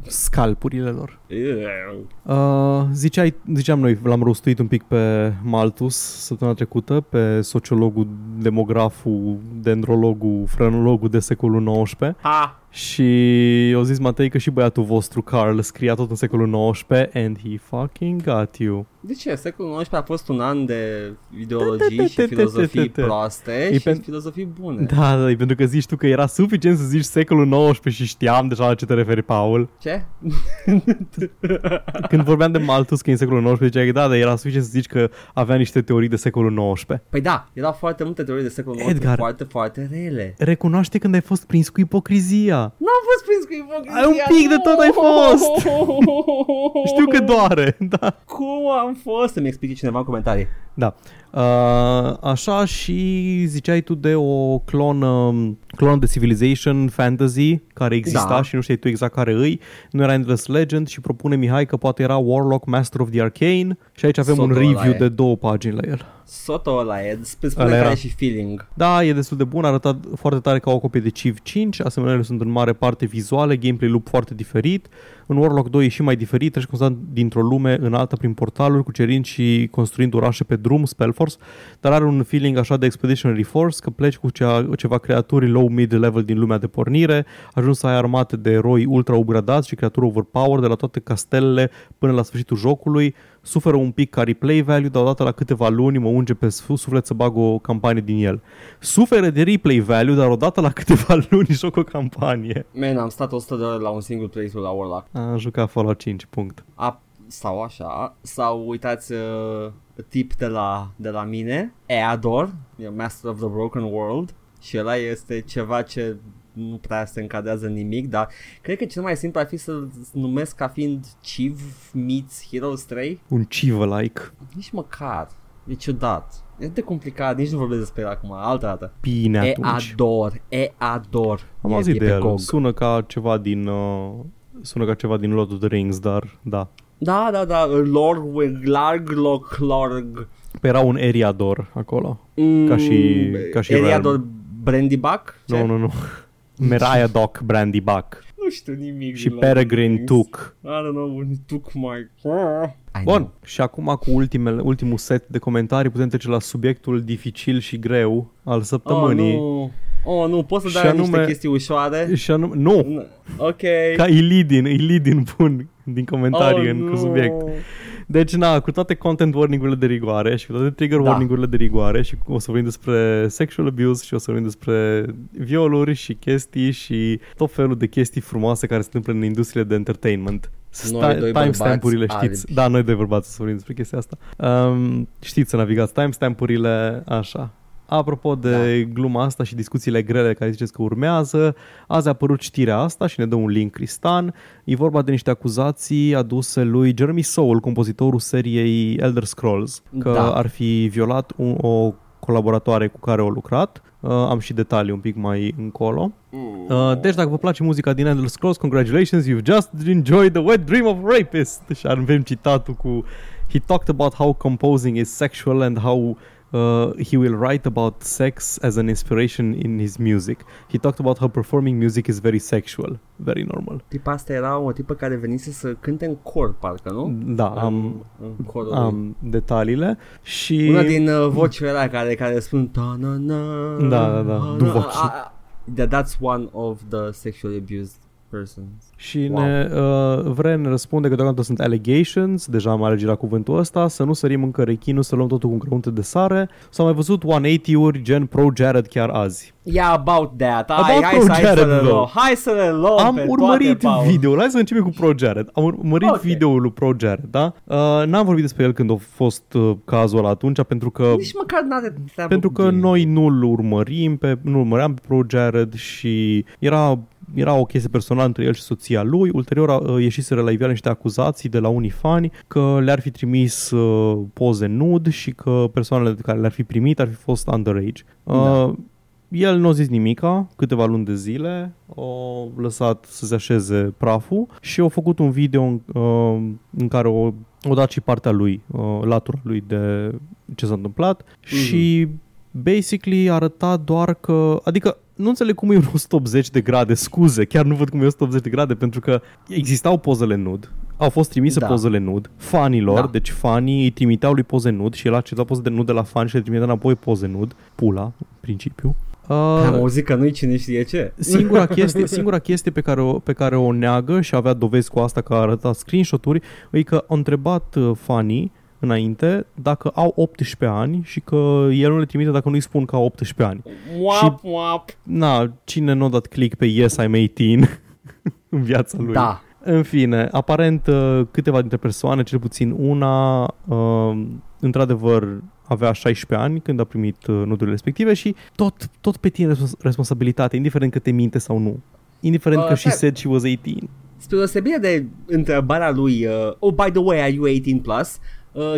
Scalpurile lor. Ew. Uh, ziceai, ziceam noi, l-am rostuit un pic pe Malthus săptămâna trecută, pe sociologul, demograful, dendrologul, frenologul de secolul XIX Ha! și eu zis Matei că și băiatul vostru Carl scria tot în secolul XIX and he fucking got you. De ce? Secolul XIX a fost un an de ideologii și filozofii proaste E și pen- filozofii bune. Da, da, e pentru că zici tu că era suficient să zici secolul XIX și știam deja la ce te referi, Paul. Ce? Când vorbeam de Malthus că e în secolul XIX, ziceai că da, dar era suficient să zici că avea niște teorii de secolul XIX. Păi da, erau foarte multe teorii de secolul XIX Edgar. foarte, foarte rele. Recunoaște când ai fost prins cu ipocrizia. N-am fost prins cu ipocrizia. Ai un pic de tot ai fost. Știu că doare, da. Cum am fost? Să-mi explice cineva în comentarii. Da. Uh, așa și ziceai tu de o clonă, clonă de Civilization Fantasy care exista Da. și nu știi tu exact care îi. Nu era Endless Legend și propune Mihai că poate era Warlock Master of the Arcane și aici avem un Sotul ăla review e. de două pagini la el. Soto ăla e, spune Ăla care era. e și feeling. Da, e destul de bun, arăta foarte tare ca o copie de Civ 5, asemenea sunt în mare parte vizuale, gameplay loop foarte diferit. În Warlock 2 e și mai diferit, treci constant dintr-o lume în alta prin portaluri, cucerind și construind orașe pe drum, Spellforce, dar are un feeling așa de Expeditionary Force, că pleci cu cea, ceva creaturi low-mid level din lumea de pornire, ajungi să ai armate de eroi ultra upgradați și creaturi overpowered de la toate castelele până la sfârșitul jocului, suferă un pic ca replay value, dar odată la câteva luni mă unge pe sf- suflet să bag o campanie din el. Suferă de replay value, dar odată la câteva luni joc o campanie. Man, am stat 100 de ore la un single playthrough la Warlock. Am jucat Fallout 5, punct. A, sau așa, sau uitați uh, tip de la, de la mine, Eador, e Master of the Broken World și ăla este ceva ce nu prea se încadrează în nimic, dar cred că cel mai simplu ar fi să-l numesc ca fiind Civ meets Heroes 3. Un Chiva-like. Nici măcar. E ciudat. E de complicat, nici nu vorbesc despre el acum, altă dată. Bine atunci. E-ador, e-ador. Am E- auzit e de pe el. GOG. Sună ca ceva din... Uh, sună ca ceva din Lord of the Rings, dar da. Da, da, da, Lord, Larg, Loc, Lorg. Păi era un Eriador acolo. Ca și- ca și Eriador Realm. Brandybuck? Ce? Nu, nu, nu. Meriah Doc Brandy Buck. Nu știu nimic. Și din Lord of the Peregrine Rings. Took. I don't know, un Took mai... I Bun, know. și acum cu ultimele, ultimul set de comentarii putem trece la subiectul dificil și greu al Oh, săptămânii. nu. Oh, nu, poți să Și dai anume- niște chestii ușoare? Și anume, nu, Nu. Ok. ca Ilidin, Ilidin pun din comentarii oh, în nu. cu subiect. Deci, na, cu toate content warning-urile de rigoare și cu toate trigger Da. warning-urile de rigoare și o să vorbim despre sexual abuse și o să vorbim despre violuri și chestii și tot felul de chestii frumoase care se întâmplă în industria de entertainment. Noi doi timestamp-urile bărbați știți. albi. Da, noi doi bărbați să vorbim despre chestia asta. Um, știți să navigați timestamp-urile așa. Apropo de da. gluma asta și discuțiile grele care ziceți că urmează, azi a apărut știrea asta și ne dă un link Cristan. E vorba de niște acuzații aduse lui Jeremy Soule, compozitorul seriei Elder Scrolls, că Da. ar fi violat un, o colaboratoare cu care au lucrat. Uh, am și detalii un pic mai încolo. Uh, deci dacă vă place muzica din Elder Scrolls, congratulations, you've just enjoyed the wet dream of a rapist. Și avem citatul cu He talked about how composing is sexual and how uh, he will write about sex as an inspiration in his music. He talked about how performing music is very sexual, very normal. Tipa asta era o tipă care venise să cânte în cor, parcă, nu? Da, am, în, în corul lui. am detaliile și... Una din uh, vocile alea care, care spun ta na na Da, da, da, na, du na, voci. a- a- That, that's one of the sexually abused persons. Și Wow. ne, uh, vrea ne răspunde că deocamdată sunt allegations, deja am ales la cuvântul ăsta, să nu sărim încă rechinul, să luăm totul cu grăunte de sare. S-au mai văzut 180-uri gen Pro Jared chiar azi. Yeah, about that. Hai, About hai, Pro să, hai, să Jared, le though. luăm. Hai să le luăm Am pe urmărit toate, Paul. video Hai să începem cu Pro Jared. Am urmărit Ok. videoul lui Pro Jared, da? Uh, n-am vorbit despre el când a fost uh, cazul ăla atunci, pentru că Nici măcar n-are treabă pentru cu că game. noi nu-l urmărim, pe, nu urmăream pe Pro Jared și era, era o chestie personală între el și soția lui. Ulterior uh, ieșiseră la iveală niște acuzații de la unii fani că le-ar fi trimis uh, poze nude și că persoanele care le-ar fi primit ar fi fost underage. Uh, Da. El nu a zis nimica, câteva luni de zile, a lăsat să se așeze praful și a făcut un video în, uh, în care o, o dat și partea lui, uh, latura lui de ce s-a întâmplat și basically arăta doar că, adică nu înțeleg cum e un 180 de grade, scuze, chiar nu văd cum e 180 de grade pentru că existau pozele nude, au fost trimise Da. pozele nude fanilor, Da. deci fanii îi trimiteau lui poze nude și el accepta poze de nude de la fani și le trimitea înapoi poze nude, pula, în principiu. Am Uh, auzit că nu-i cine știe ce. singura chestie, singura chestie pe, care o, pe care o neagă și avea dovezi cu asta că a arătat screenshot-uri e că au întrebat uh, fanii înainte dacă au 18 ani și că el nu le trimite dacă nu-i spun că au 18 ani. Wap, wap. Na, cine nu a dat click pe Yes, I'm 18 în viața lui? Da. În fine, aparent uh, câteva dintre persoane, cel puțin una, uh, într-adevăr avea 16 ani când a primit uh, nudurile respective și tot, tot pe tine respons- responsabilitate, indiferent că te minte sau nu. Indiferent Uh, că she stai. said she was 18. Spre deosebire de întrebarea lui uh, Oh, by the way, are you 18 plus? Uh,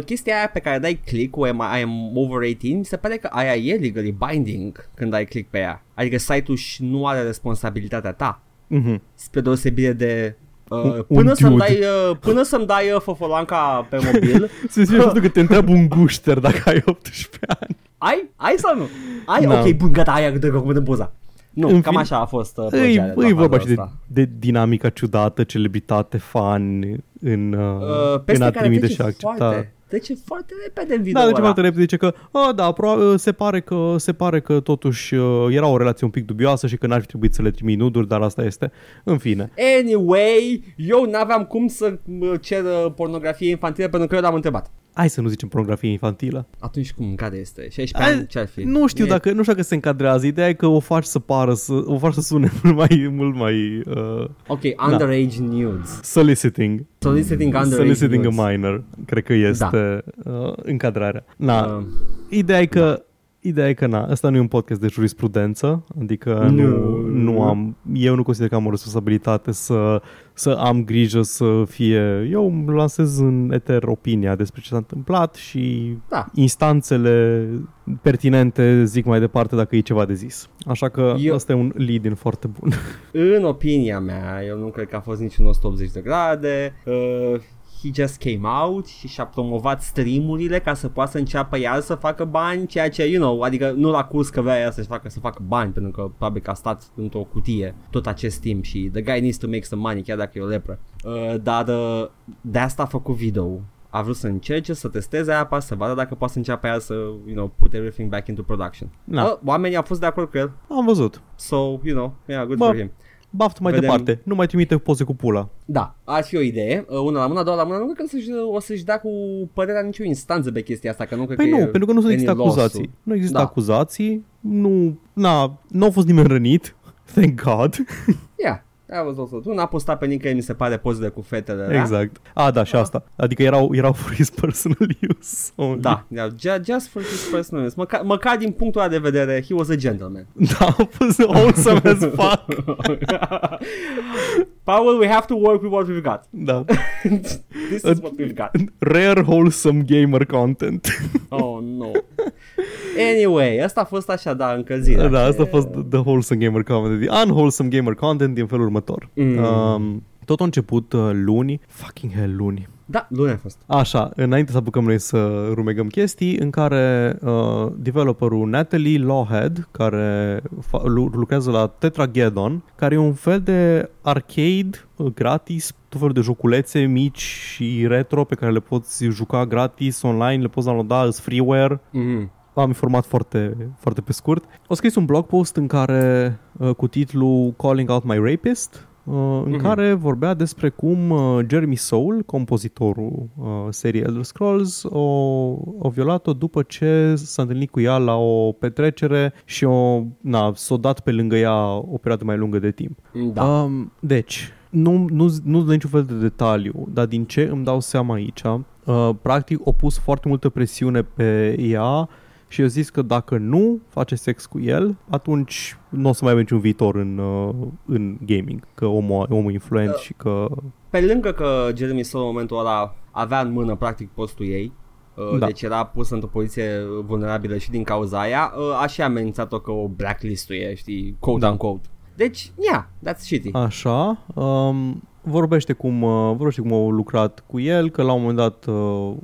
chestia aia pe care dai click cu am, I am over 18 mi se pare că aia e legally binding când dai click pe ea. Adică site-ul și nu are responsabilitatea ta. Mhm. Spre deosebire de Uh, Un- până, un să-mi dude. dai, uh, până să-mi dai uh, fofolanca pe mobil Se zice faptul că te întreabă un gușter dacă ai 18 ani. Ai? Ai sau nu? Ai? Da. Ok, bun, gata, aia dă că dăm poza Nu, În cam fine, așa a fost uh, Îi, plăcerea îi la vorba halul și de, ăsta. de dinamica ciudată, celebritate, fan în, uh, Uh, în peste a care trimite trece și a accepta. foarte, trece foarte repede în video Da, deci ăla. foarte repede zice că, a, da, pro- se pare că se pare că totuși uh, era o relație un pic dubioasă și că n-ar fi trebuit să le trimit nuduri, dar asta este. În fine. Anyway, eu n-aveam cum să mă cer uh, pornografie infantilă pentru că eu l-am întrebat. Hai să nu zicem pornografie infantilă. Atunci cum, care este? 16 Hai, ani, ce-ar fi? Nu știu E- dacă nu știu dacă se încadrează. Ideea e că o faci să pară, să, o faci să sune mult mai, mult mai uh, Ok, underage nudes. soliciting. Soliciting underage Soliciting nudes. a minor, cred că este uh, încadrarea. Na, Uh, Ideea e că Ideea e că na, ăsta nu e un podcast de jurisprudență, adică nu, Nu. nu am, eu nu consider că am o responsabilitate să, să am grijă să fie, eu îmi lansez în eter opinia despre ce s-a întâmplat și Da. instanțele pertinente zic mai departe dacă e ceva de zis. Așa că Eu- eu... ăsta e un lead-in foarte bun. În opinia mea, eu nu cred că a fost niciun 180 de grade. Uh, he just came out și și-a promovat streamurile ca să poată să înceapă iar să facă bani, ceea ce, you know, adică nu l-a curs că vrea el să-și facă, să facă bani, pentru că probabil că a stat într-o cutie tot acest timp și the guy needs to make some money, chiar dacă e o lepră. Uh, dar uh, de asta a făcut video a vrut să încerce, să testeze apa, să vadă dacă poate să înceapă ea să, you know, put everything back into production. Da. Uh, oamenii au fost de acord cu el, Am văzut. so, you know, yeah, good Bă, for him. Baft mai Vedem. departe. Nu mai trimite poze cu pula. Da, ar fi o idee, uh, una la mână, a doua la mână, nu cred că să-și, o să-și dea cu părerea nicio instanță pe chestia asta, că nu cred Păi că nu, e pentru că nu există any lawsuit. acuzații. Nu există Da. acuzații, nu, na, nu a fost nimeni rănit, thank God. Yeah, that was also true. N-a postat pe nicăieri, mi se pare, pozele cu fetele, da? Exact. A, da, și asta. Adică erau, erau for his personal use. only. Da, yeah, ju- just for his personal use. Măcar, măcar din punctul ăla de vedere, he was a gentleman. Da, a fost wholesome as fuck. Paul, we have to work with what we've got. Da. This is what we've got. Rare wholesome gamer content. Oh, no. Anyway, asta a fost așa, da, încălzirea. da, asta a fost the wholesome gamer content. The unwholesome gamer content din felul următor. Mm. Um, tot a început uh, luni, fucking hell luni. Da, luni a fost. Așa, înainte să apucăm noi să rumegăm chestii, în care uh, developerul Natalie Lawhead, care fa- lu- lucrează la Tetrageddon, care e un fel de arcade uh, gratis, tot felul de joculețe mici și retro pe care le poți juca gratis online, le poți downloada, îs freeware. Mm-hmm. Am informat foarte, foarte pe scurt. O scris un blog post în care, uh, cu titlul Calling Out My Rapist, uh, în Mhm. care vorbea despre cum uh, Jeremy Soule, compozitorul uh, seriei Elder Scrolls, o, o violat-o după ce s-a întâlnit cu ea la o petrecere și o, na, s-a dat pe lângă ea o perioadă mai lungă de timp. Da. Um, deci, nu, nu, nu dă niciun fel de detaliu, dar din ce îmi dau seama aici, uh, practic au pus foarte multă presiune pe ea și eu zis că dacă nu face sex cu el, atunci nu o să mai avem niciun viitor în, uh, în gaming, că omul, omul e influent Da. și că... Pe lângă că Jeremy Soule în momentul ăla avea în mână practic postul ei, uh, Da. deci era pus într-o poziție vulnerabilă și din cauza aia, uh, a și amenințat-o că o blacklistuie, știi, quote Da. unquote. Deci, yeah, that's shitty. Așa, um, vorbește cum, uh, vorbește cum au lucrat cu el, că la un moment dat uh,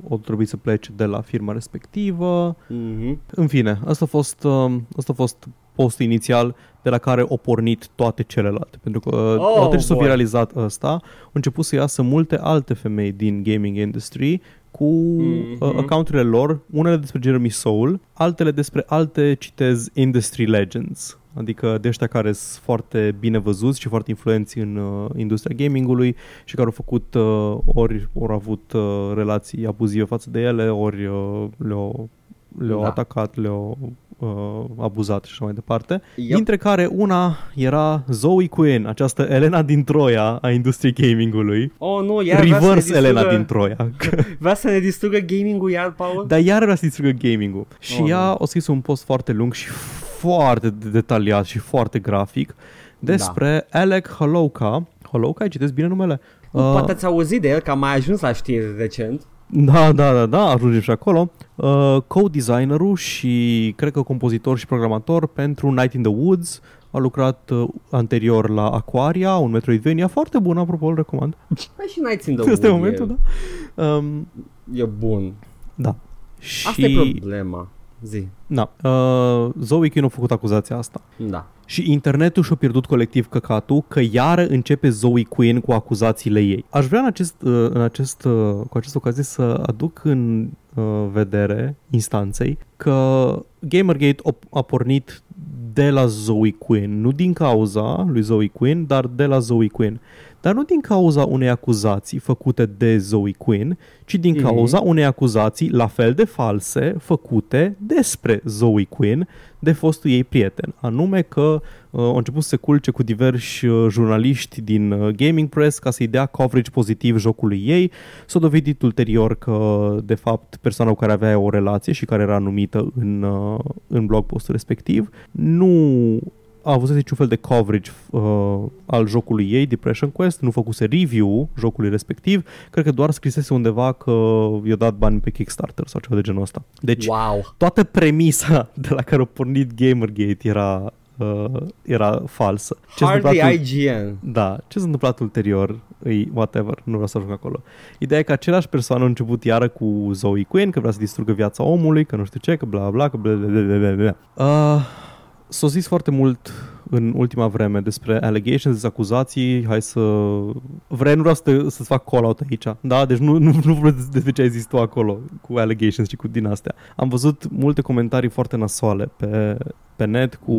au trebuit să plece de la firma respectivă, Mm-hmm. În fine, asta a fost, um, asta a fost postul inițial de la care au pornit toate celelalte. Pentru că Oh, oh, odată ce s-a boy. viralizat ăsta, au început să iasă multe alte femei din gaming industry cu Mhm. uh, accounturile lor, unele despre Jeremy Soule, altele despre alte, citez, industry legends. Adică de ăștia care sunt foarte bine văzuți și foarte influenți în uh, industria gamingului și care au făcut uh, ori au avut uh, relații abuzive față de ele, ori uh, le-au, le-au Da. atacat, le-au uh, abuzat și așa mai departe. Yep. Dintre care una era Zoe Quinn, această Elena din Troia a industriei gamingului. Oh, nu, iar vrea să ne Reverse Elena distrugă- din Troia. Vrea să ne distrugă gaming-ul iar, Paul? Dar iar vrea să distrugă gaming-ul. Și Oh, ea nu. a scris un post foarte lung și foarte de- detaliat și foarte grafic despre Alec Holouka. Holouka, ai citesc bine numele? Uh, Uh, Poate ați auzit de el, că a mai ajuns la știri recent. Da, da, da, da, ajungem și acolo. Uh, co-designerul și cred că compozitor și programator pentru Night in the Woods. A lucrat uh, anterior la Aquaria, un Metroidvania foarte bun, apropo, îl recomand. Păi și Nights in the Este Wood momentul, e, da? Um, e bun. da. Și, Asta e problema. Zi. Da, uh, Zoe Quinn a făcut acuzația asta. Da. Și internetul și-a pierdut colectiv căcatul că iară începe Zoe Quinn cu acuzațiile ei. Aș vrea în, acest, uh, în acest, uh, cu această ocazie să aduc în uh, vedere instanței că Gamergate a, a pornit de la Zoe Quinn, nu din cauza lui Zoe Quinn, dar de la Zoe Quinn. Dar nu din cauza unei acuzații făcute de Zoe Quinn, ci din Mhm. cauza unei acuzații la fel de false făcute despre Zoe Quinn de fostul ei prieten. Anume că uh, au început să se culce cu diversi uh, jurnaliști din uh, gaming press ca să-i dea coverage pozitiv jocului ei. S-a dovedit ulterior că, de fapt, persoana cu care avea ea o relație și care era numită în, uh, în blog postul respectiv nu a avut niciun fel de coverage uh, al jocului ei, Depression Quest, nu făcuse review jocului respectiv, cred că doar scrisese undeva că i-a dat bani pe Kickstarter sau ceva de genul ăsta. Deci Wow. toată premisa de la care a pornit Gamergate era, uh, era falsă. Ce s-a Hardly întâmplat ul- IGN. da, ce s-a întâmplat ulterior, îi, whatever, nu vreau să ajung acolo. Ideea e că același persoană a început iară cu Zoe Quinn, că vrea să distrugă viața omului, că nu știu ce, că bla bla, că bla bla bla bla bla. Uh, S-a zis foarte mult în ultima vreme despre allegations, despre acuzații, hai să... Vrei, nu vreau să te, să-ți fac call-out aici, da? Deci nu, nu, nu vreau despre ce ai zis tu acolo cu allegations și cu din astea. Am văzut multe comentarii foarte nasoale pe, pe net cu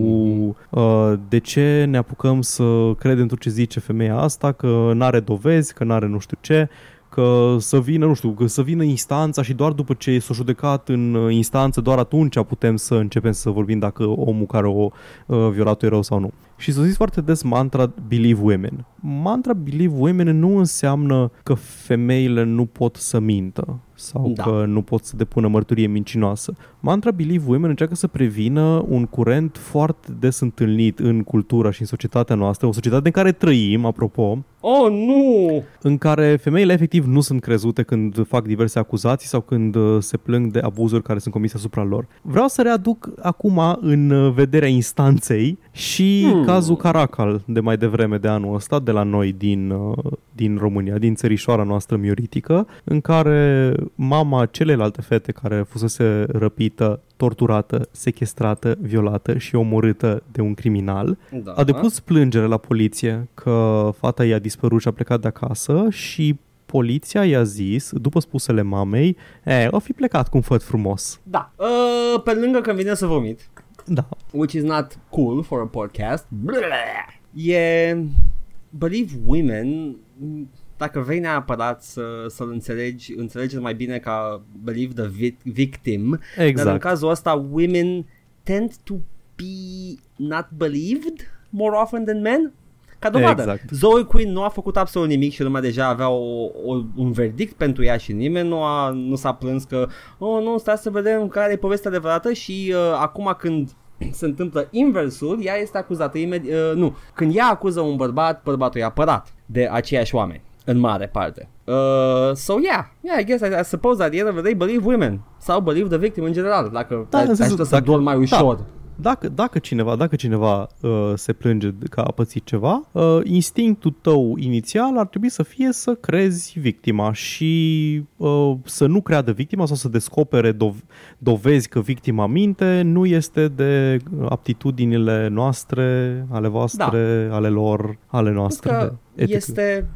uh, de ce ne apucăm să credem tot ce zice femeia asta, că n-are dovezi, că n-are nu știu ce, că să vină, nu știu, că să vină instanța și doar după ce s-a judecat în uh, instanță, doar atunci putem să începem să vorbim dacă omul care o uh, violat-o e rău sau nu. Și s-a zis foarte des mantra Believe Women. Mantra Believe Women nu înseamnă că femeile nu pot să mintă sau Da. da. că nu pot să depună mărturie mincinoasă. Mantra Believe Women încearcă să prevină un curent foarte des întâlnit în cultura și în societatea noastră, o societate în care trăim, apropo, Oh, nu! în care femeile efectiv nu sunt crezute când fac diverse acuzații sau când uh, se plâng de abuzuri care sunt comise asupra lor. Vreau să readuc acum în uh, vederea instanței și hmm. cazul Caracal de mai devreme de anul ăsta, de la noi din, uh, din România, din țărișoara noastră mioritică, în care mama celelalte fete care fusese răpită, torturată, sequestrată, violată și omorâtă de un criminal, da. a depus plângere la poliție că fata i-a dispărut și a plecat de acasă și poliția i-a zis, după spusele mamei, e, o fi plecat cu un făt frumos. Da. Uh, pe lângă că vine să vomit. Da. Which is not cool for a podcast. Blah. E... Believe women dacă vrei neapărat să, să-l înțelegi, înțelegi mai bine ca believe the vi- victim. Exact. Dar în cazul ăsta, women tend to be not believed more often than men. Ca dovadă, exact. Zoe Quinn nu a făcut absolut nimic și lumea deja avea o, o, un verdict pentru ea și nimeni nu, a, nu s-a plâns că oh, nu, stai să vedem care e povestea adevărată și uh, acum când se întâmplă inversul, ea este acuzată imediat, uh, nu, când ea acuză un bărbat, bărbatul e apărat de aceiași oameni în mare parte. Uh, so yeah, yeah, I guess I, I suppose at the end of the day believe women sau believe the victim în general, dacă da, ai, ai să dormi mai ușor. Da dacă, dacă cineva, dacă cineva uh, se plânge că a pățit ceva, uh, instinctul tău inițial ar trebui să fie să crezi victima și uh, să nu creadă victima sau să descopere dov- dovezi că victima minte nu este de aptitudinile noastre, ale voastre, da. ale lor, ale noastre. Că este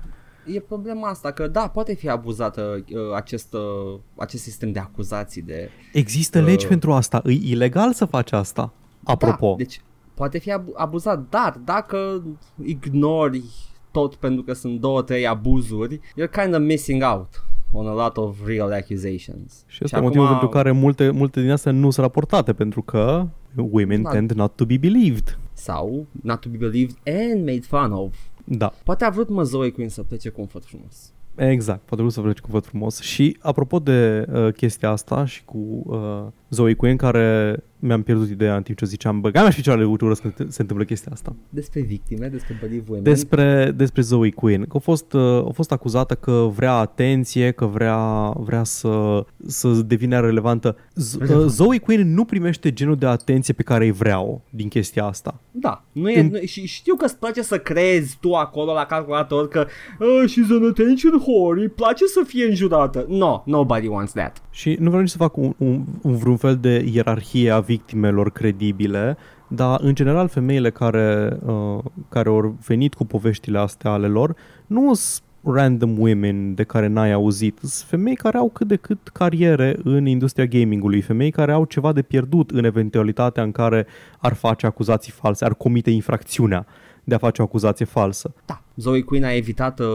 e problema asta, că da, poate fi abuzată uh, acest, uh, acest sistem de acuzații de... Există uh, legi pentru asta, e ilegal să faci asta. Apropo. Da, deci poate fi abuzat, dar dacă ignori tot pentru că sunt două, trei abuzuri, you're kind of missing out on a lot of real accusations. Și asta e acum... motivul pentru care multe, multe din astea nu sunt raportate, pentru că women not, tend not to be believed. Sau not to be believed and made fun of. Da. Poate a vrut mă Zoe Queen să plece cu un făt frumos. Exact, poate vrut să plece cu văd frumos. Și apropo de uh, chestia asta și cu uh, Zoe Quinn, care mi-am pierdut ideea în timp ce ziceam, băga mea și picioarele urât că se întâmplă chestia asta. Despre victime, despre believe women. Despre, despre Zoe Quinn, că a fost, uh, a fost acuzată că vrea atenție, că vrea, vrea să, să devină relevantă. Z- uh, Zoe Quinn nu primește genul de atenție pe care îi vreau din chestia asta. Da, nu e, în... nu, și știu că îți place să crezi tu acolo la calculator că uh, she's an attention whore, îi place să fie înjurată. No, nobody wants that. Și nu vreau nici să fac un, un, un vreun fel de ierarhie a victimelor credibile, dar în general femeile care, uh, care au venit cu poveștile astea ale lor nu sunt random women de care n-ai auzit. Sunt femei care au cât de cât cariere în industria gamingului, femei care au ceva de pierdut în eventualitatea în care ar face acuzații false, ar comite infracțiunea de a face o acuzație falsă. Da. Zoe Quinn a evitat uh,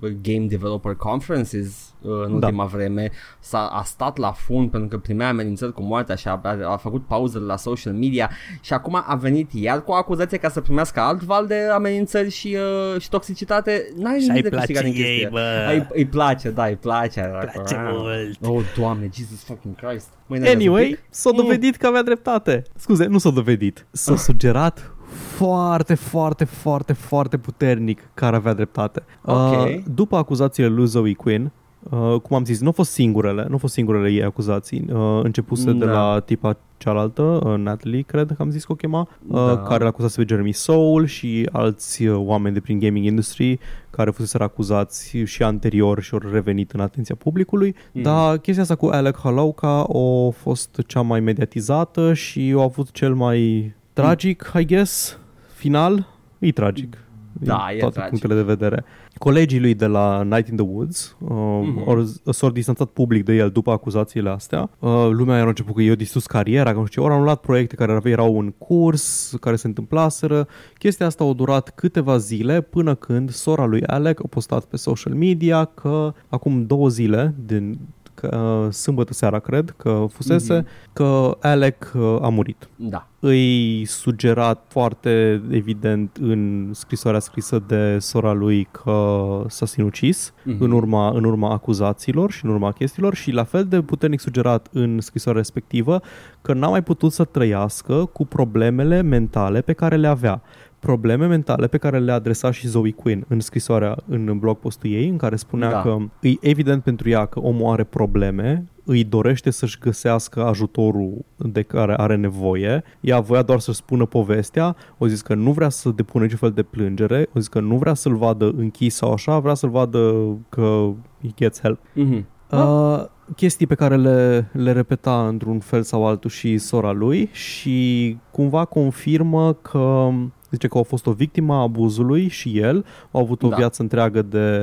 Game Developer Conferences uh, în da. ultima vreme, s-a, a stat la fund pentru că primea amenințări cu moartea și a, a, a făcut pauză la social media și acum a venit iar cu o acuzație ca să primească alt val de amenințări și, uh, și toxicitate. N-ai și de place ei, bă. Îi, îi place, da, îi place. Îi place ah. mult. Oh, doamne, Jesus fucking Christ. Mâine anyway, s-a dovedit mm. că avea dreptate. Scuze, nu s-a dovedit. S-a sugerat foarte, foarte, foarte, foarte puternic care avea dreptate. Okay. Uh, după acuzațiile lui Zoe Quinn, Uh, cum am zis, nu au fost singurele, nu au fost singurele ei acuzații. Uh, începuse da. de la tipa cealaltă, uh, Natalie, cred că am zis că o chema, uh, da. care l-a acuzat pe Jeremy Soul și alți uh, oameni de prin gaming industry care fusese acuzați și anterior și au revenit în atenția publicului. Mm. Dar chestia asta cu Alec Halauka a fost cea mai mediatizată și a avut cel mai tragic, mm. I guess, final. E tragic da, din e toate tragic. punctele de vedere. Colegii lui de la Night in the Woods uh, mm-hmm. s-au distanțat public de el după acuzațiile astea. Uh, lumea era început că i-a distrus cariera, că nu știu ce, ori au anulat proiecte care erau în curs, care se întâmplaseră. Chestia asta a durat câteva zile până când sora lui Alec a postat pe social media că acum două zile din că, uh, sâmbătă seara, cred, că fusese, mm-hmm. că Alec uh, a murit. Da. Îi sugerat foarte evident în scrisoarea scrisă de sora lui că s-a sinucis mm-hmm. în, urma, în urma acuzațiilor și în urma chestiilor și la fel de puternic sugerat în scrisoarea respectivă că n-a mai putut să trăiască cu problemele mentale pe care le avea probleme mentale pe care le adresa și Zoe Quinn în scrisoarea, în blog postul ei, în care spunea da. că e evident pentru ea că omul are probleme îi dorește să-și găsească ajutorul de care are nevoie. Ea voia doar să-și spună povestea, o zis că nu vrea să depună niciun fel de plângere, o zis că nu vrea să-l vadă închis sau așa, vrea să-l vadă că he gets help. Mhm. Uh, chestii pe care le, le repeta într-un fel sau altul și sora lui și cumva confirmă că zice că a fost o victimă a abuzului și el, a avut o Da. viață întreagă de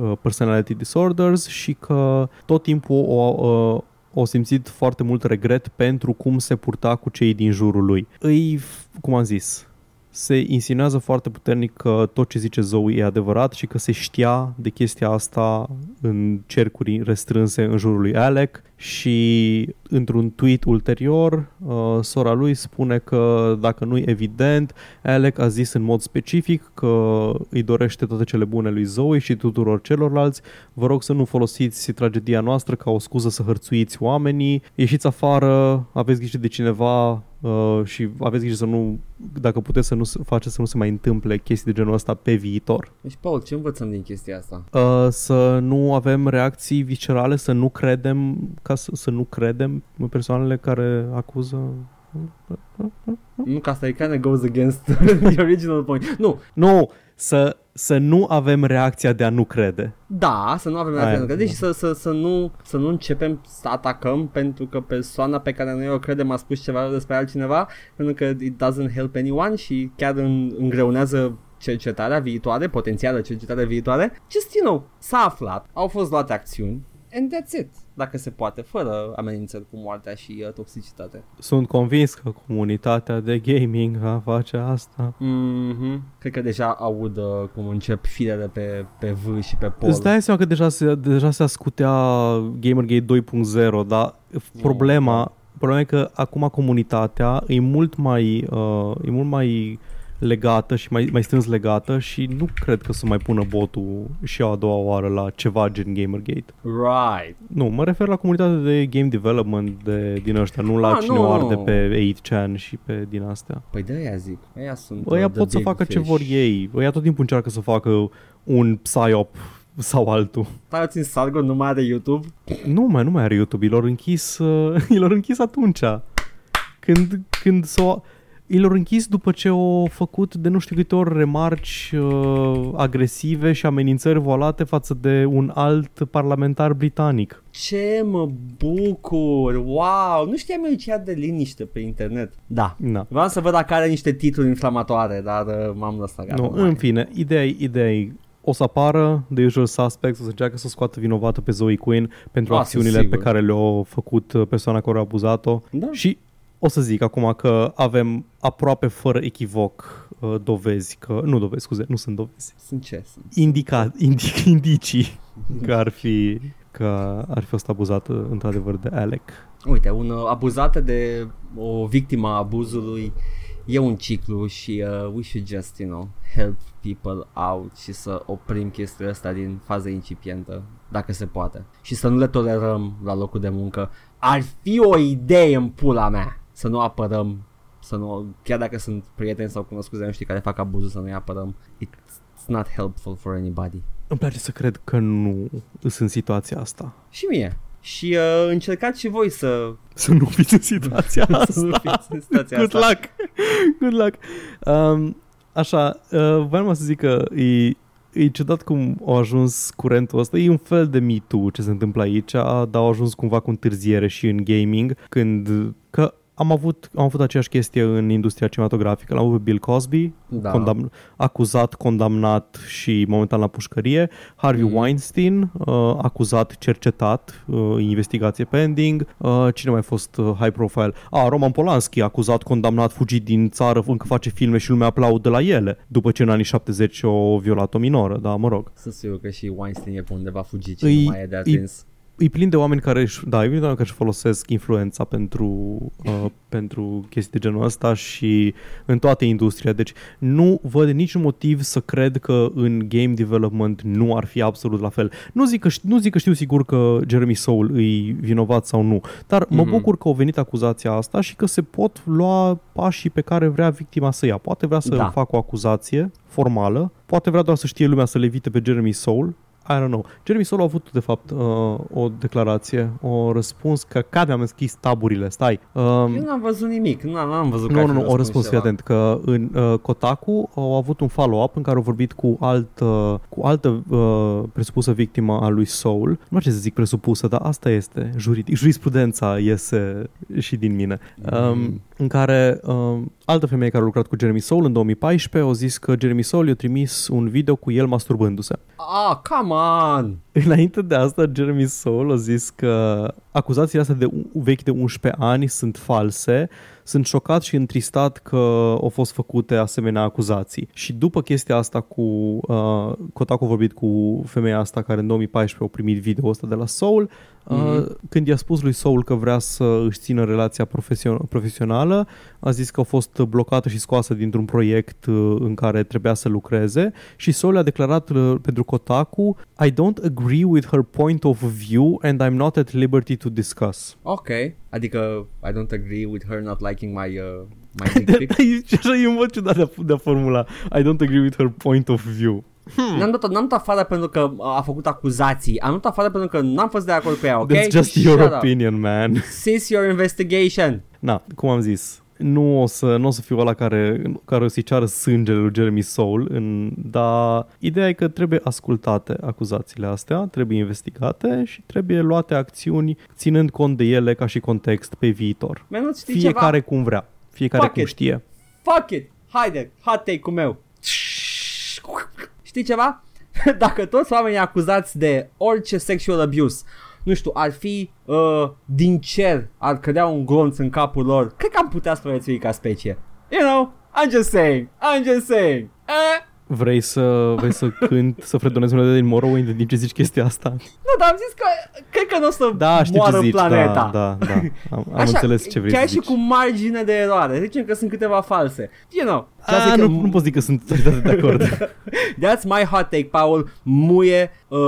uh, personality disorders și că tot timpul o, uh, o simțit foarte mult regret pentru cum se purta cu cei din jurul lui. Îi, cum am zis, se insinuează foarte puternic că tot ce zice Zoe e adevărat și că se știa de chestia asta în cercuri restrânse în jurul lui Alec și într-un tweet ulterior uh, sora lui spune că dacă nu e evident Alec a zis în mod specific că îi dorește toate cele bune lui Zoe și tuturor celorlalți. Vă rog să nu folosiți tragedia noastră ca o scuză să hărțuiți oamenii. Ieșiți afară, aveți grijă de cineva uh, și aveți grijă să nu dacă puteți să nu se- faceți să nu se mai întâmple chestii de genul ăsta pe viitor. Deci, Paul, ce învățăm din chestia asta? Uh, să nu avem reacții viscerale, să nu credem ca să, să nu credem în persoanele care acuză Nu, că asta e kind of goes against the original point. Nu, Nu, să, să nu avem reacția de a nu crede. Da, să nu avem Aia, reacția Deci da. să, să, să, nu, să nu începem să atacăm pentru că persoana pe care noi o credem a spus ceva despre altcineva, pentru că it doesn't help anyone și chiar în, îngreunează cercetarea viitoare, potențială cercetare viitoare. Just, you know, s-a aflat, au fost luate acțiuni and that's it, dacă se poate, fără amenințări cu moartea și uh, toxicitate. Sunt convins că comunitatea de gaming va face asta. Mm-hmm. Cred că deja aud uh, cum încep firele pe, pe V și pe pol. Îți dai seama că deja se, deja se ascutea Gamergate 2.0, dar problema, problema e că acum comunitatea e mult mai, uh, e mult mai legată și mai, mai strâns legată și nu cred că să mai pună botul și a doua oară la ceva gen Gamergate. Right. Nu, mă refer la comunitatea de game development de, din ăștia, nu la Ah, cine nu, o arde nu. pe 8chan și pe din astea. Păi de aia zic. Aia sunt Ăia uh, the pot să big facă ce fish. vor ei. Ăia tot timpul încearcă să facă un psyop sau altul. Stați puțin, Sargon nu mai are YouTube? Nu mai, nu mai are YouTube, i l-au închis, uh, i l-au închis atunci. Când, când s-o, i l-au închis după ce au făcut de nu știu câte ori remarci uh, agresive și amenințări volate față de un alt parlamentar britanic. Ce mă bucur! Wow! Nu știam eu ce ia de liniște pe internet. Da. Na. Vreau să văd dacă are niște titluri inflamatoare, dar uh, m-am lăsat gata. Nu, mai. în fine, ideea e, ideea e o să apară The Usual Suspects, o să încearcă să scoată vinovată pe Zoe Quinn pentru Ah, acțiunile sunt pe sigur. care le-a făcut uh, persoana care a abuzat-o. Da. Și o să zic acum că avem aproape fără echivoc uh, dovezi că, nu dovezi, scuze, nu sunt dovezi, Sunt ce? Sunt. indica, indic, indicii că ar fi că ar fi fost abuzată într-adevăr de Alec. Uite, un uh, abuzată de o victimă a abuzului e un ciclu și uh, we should just, you know, help people out și să oprim chestia asta din faza incipientă, dacă se poate. Și să nu le tolerăm la locul de muncă. Ar fi o idee în pula mea să nu apărăm, să nu, chiar dacă sunt prieteni sau cunoscuți de noștri care fac abuzul, să nu-i apărăm. It's not helpful for anybody. Îmi place să cred că nu sunt în situația asta. Și mie. Și uh, încercați și voi să, Să nu fiți în situația să nu asta. fiți în situația Good asta. luck! Good luck! Um, așa, uh, vreau să zic că e, e ciudat cum a ajuns curentul ăsta. E un fel de Me Too ce se întâmplă aici, dar au ajuns cumva cu întârziere și în gaming, când... Că am avut, am avut aceeași chestie în industria cinematografică. L-am avut pe Bill Cosby, Da. condamn, acuzat, condamnat și momentan la pușcărie. Harvey Mhm. Weinstein, uh, acuzat, cercetat, uh, investigație pending. Uh, cine mai a fost uh, high profile? Ah, Roman Polanski, acuzat, condamnat, fugit din țară, încă face filme și lumea aplaudă la ele, după ce în anii 70 o violat o minoră, da, mă rog. Sunt sigur că și Weinstein e pe undeva fugit și Îi- nu mai e de atins. E plin de oameni care își, da, e plin de oameni care își folosesc influența pentru, uh, pentru chestii de genul ăsta și în toată industria. Deci nu văd niciun motiv să cred că în game development nu ar fi absolut la fel. Nu zic că, ș- nu zic că știu sigur că Jeremy Soule e vinovat sau nu, dar mă Mhm. bucur că au venit acuzația asta și că se pot lua pașii pe care vrea victima să ia. Poate vrea să Da. facă o acuzație formală, poate vrea doar să știe lumea să le evite pe Jeremy Soule, I don't know. Jeremy Solo a avut, de fapt, uh, o declarație, o răspuns că cad mi-am închis taburile, stai. Um, Eu n-am văzut nimic, nu am, n-am văzut că nu, ar nu, fi nu, o răspuns, fii ceva. atent, că în uh, Kotaku au avut un follow-up în care au vorbit cu, alt, uh, cu altă uh, presupusă victimă a lui Soul. Nu știu ce să zic presupusă, dar asta este. Juridic, jurisprudența iese și din mine. Um, în care um, altă femeie care a lucrat cu Jeremy Soul în 2014 au zis că Jeremy Soul i-a trimis un video cu el masturbându-se. Ah, come on! Înainte de asta, Jeremy Soul a zis că acuzațiile astea de vechi de 11 ani sunt false. Sunt șocat și întristat că au fost făcute asemenea acuzații. Și după chestia asta cu uh, Kotaku a vorbit cu femeia asta care în 2014 a primit video ăsta de la Soul, uh, Mhm. când i-a spus lui Soul că vrea să își țină relația profesio- profesională, a zis că a fost blocată și scoasă dintr-un proiect uh, în care trebuia să lucreze și Soul a declarat uh, pentru Kotaku I don't agree with her point of view and I'm not at liberty to discuss. Ok, adică I don't agree with her not liking my, uh, my dick pic. Și așa e un mod ciudat de a, de a formula I don't agree with her point of view. N-am dat, n-am dat afară pentru că a făcut acuzații, am dat afară pentru că n-am fost de acord cu ea, ok? That's just Shut your up. opinion, man. Since your investigation. Na, cum am zis, nu o să, nu o să fiu ăla care, care o să-i ceară sângele lui Jeremy Soul, în, dar ideea e că trebuie ascultate acuzațiile astea, trebuie investigate și trebuie luate acțiuni ținând cont de ele ca și context pe viitor. Man, nu știi Fiecare ceva? cum vrea, fiecare Fuck cum it. știe. Fuck it! Haide, hot take-ul meu. Știi ceva? Dacă toți oamenii acuzați de orice sexual abuse nu știu, ar fi uh, din cer, ar cădea un glonț în capul lor, cred că am putea supraviețui ca specie. You know, I'm just saying, I'm just saying. Eh? Vrei să, vrei să cânt, să fredonezi unele din Morrowind în timp ce zici chestia asta? Nu, dar am zis că cred că nu o să Da, știu moară ce zici, planeta. da, da, da. Am, am Așa, înțeles ce vrei chiar să și zici. cu margine de eroare. Zicem că sunt câteva false. You know. A, Just like nu, a- nu pot zic că sunt totalitate de acord. That's my hot take, Paul. Muie uh,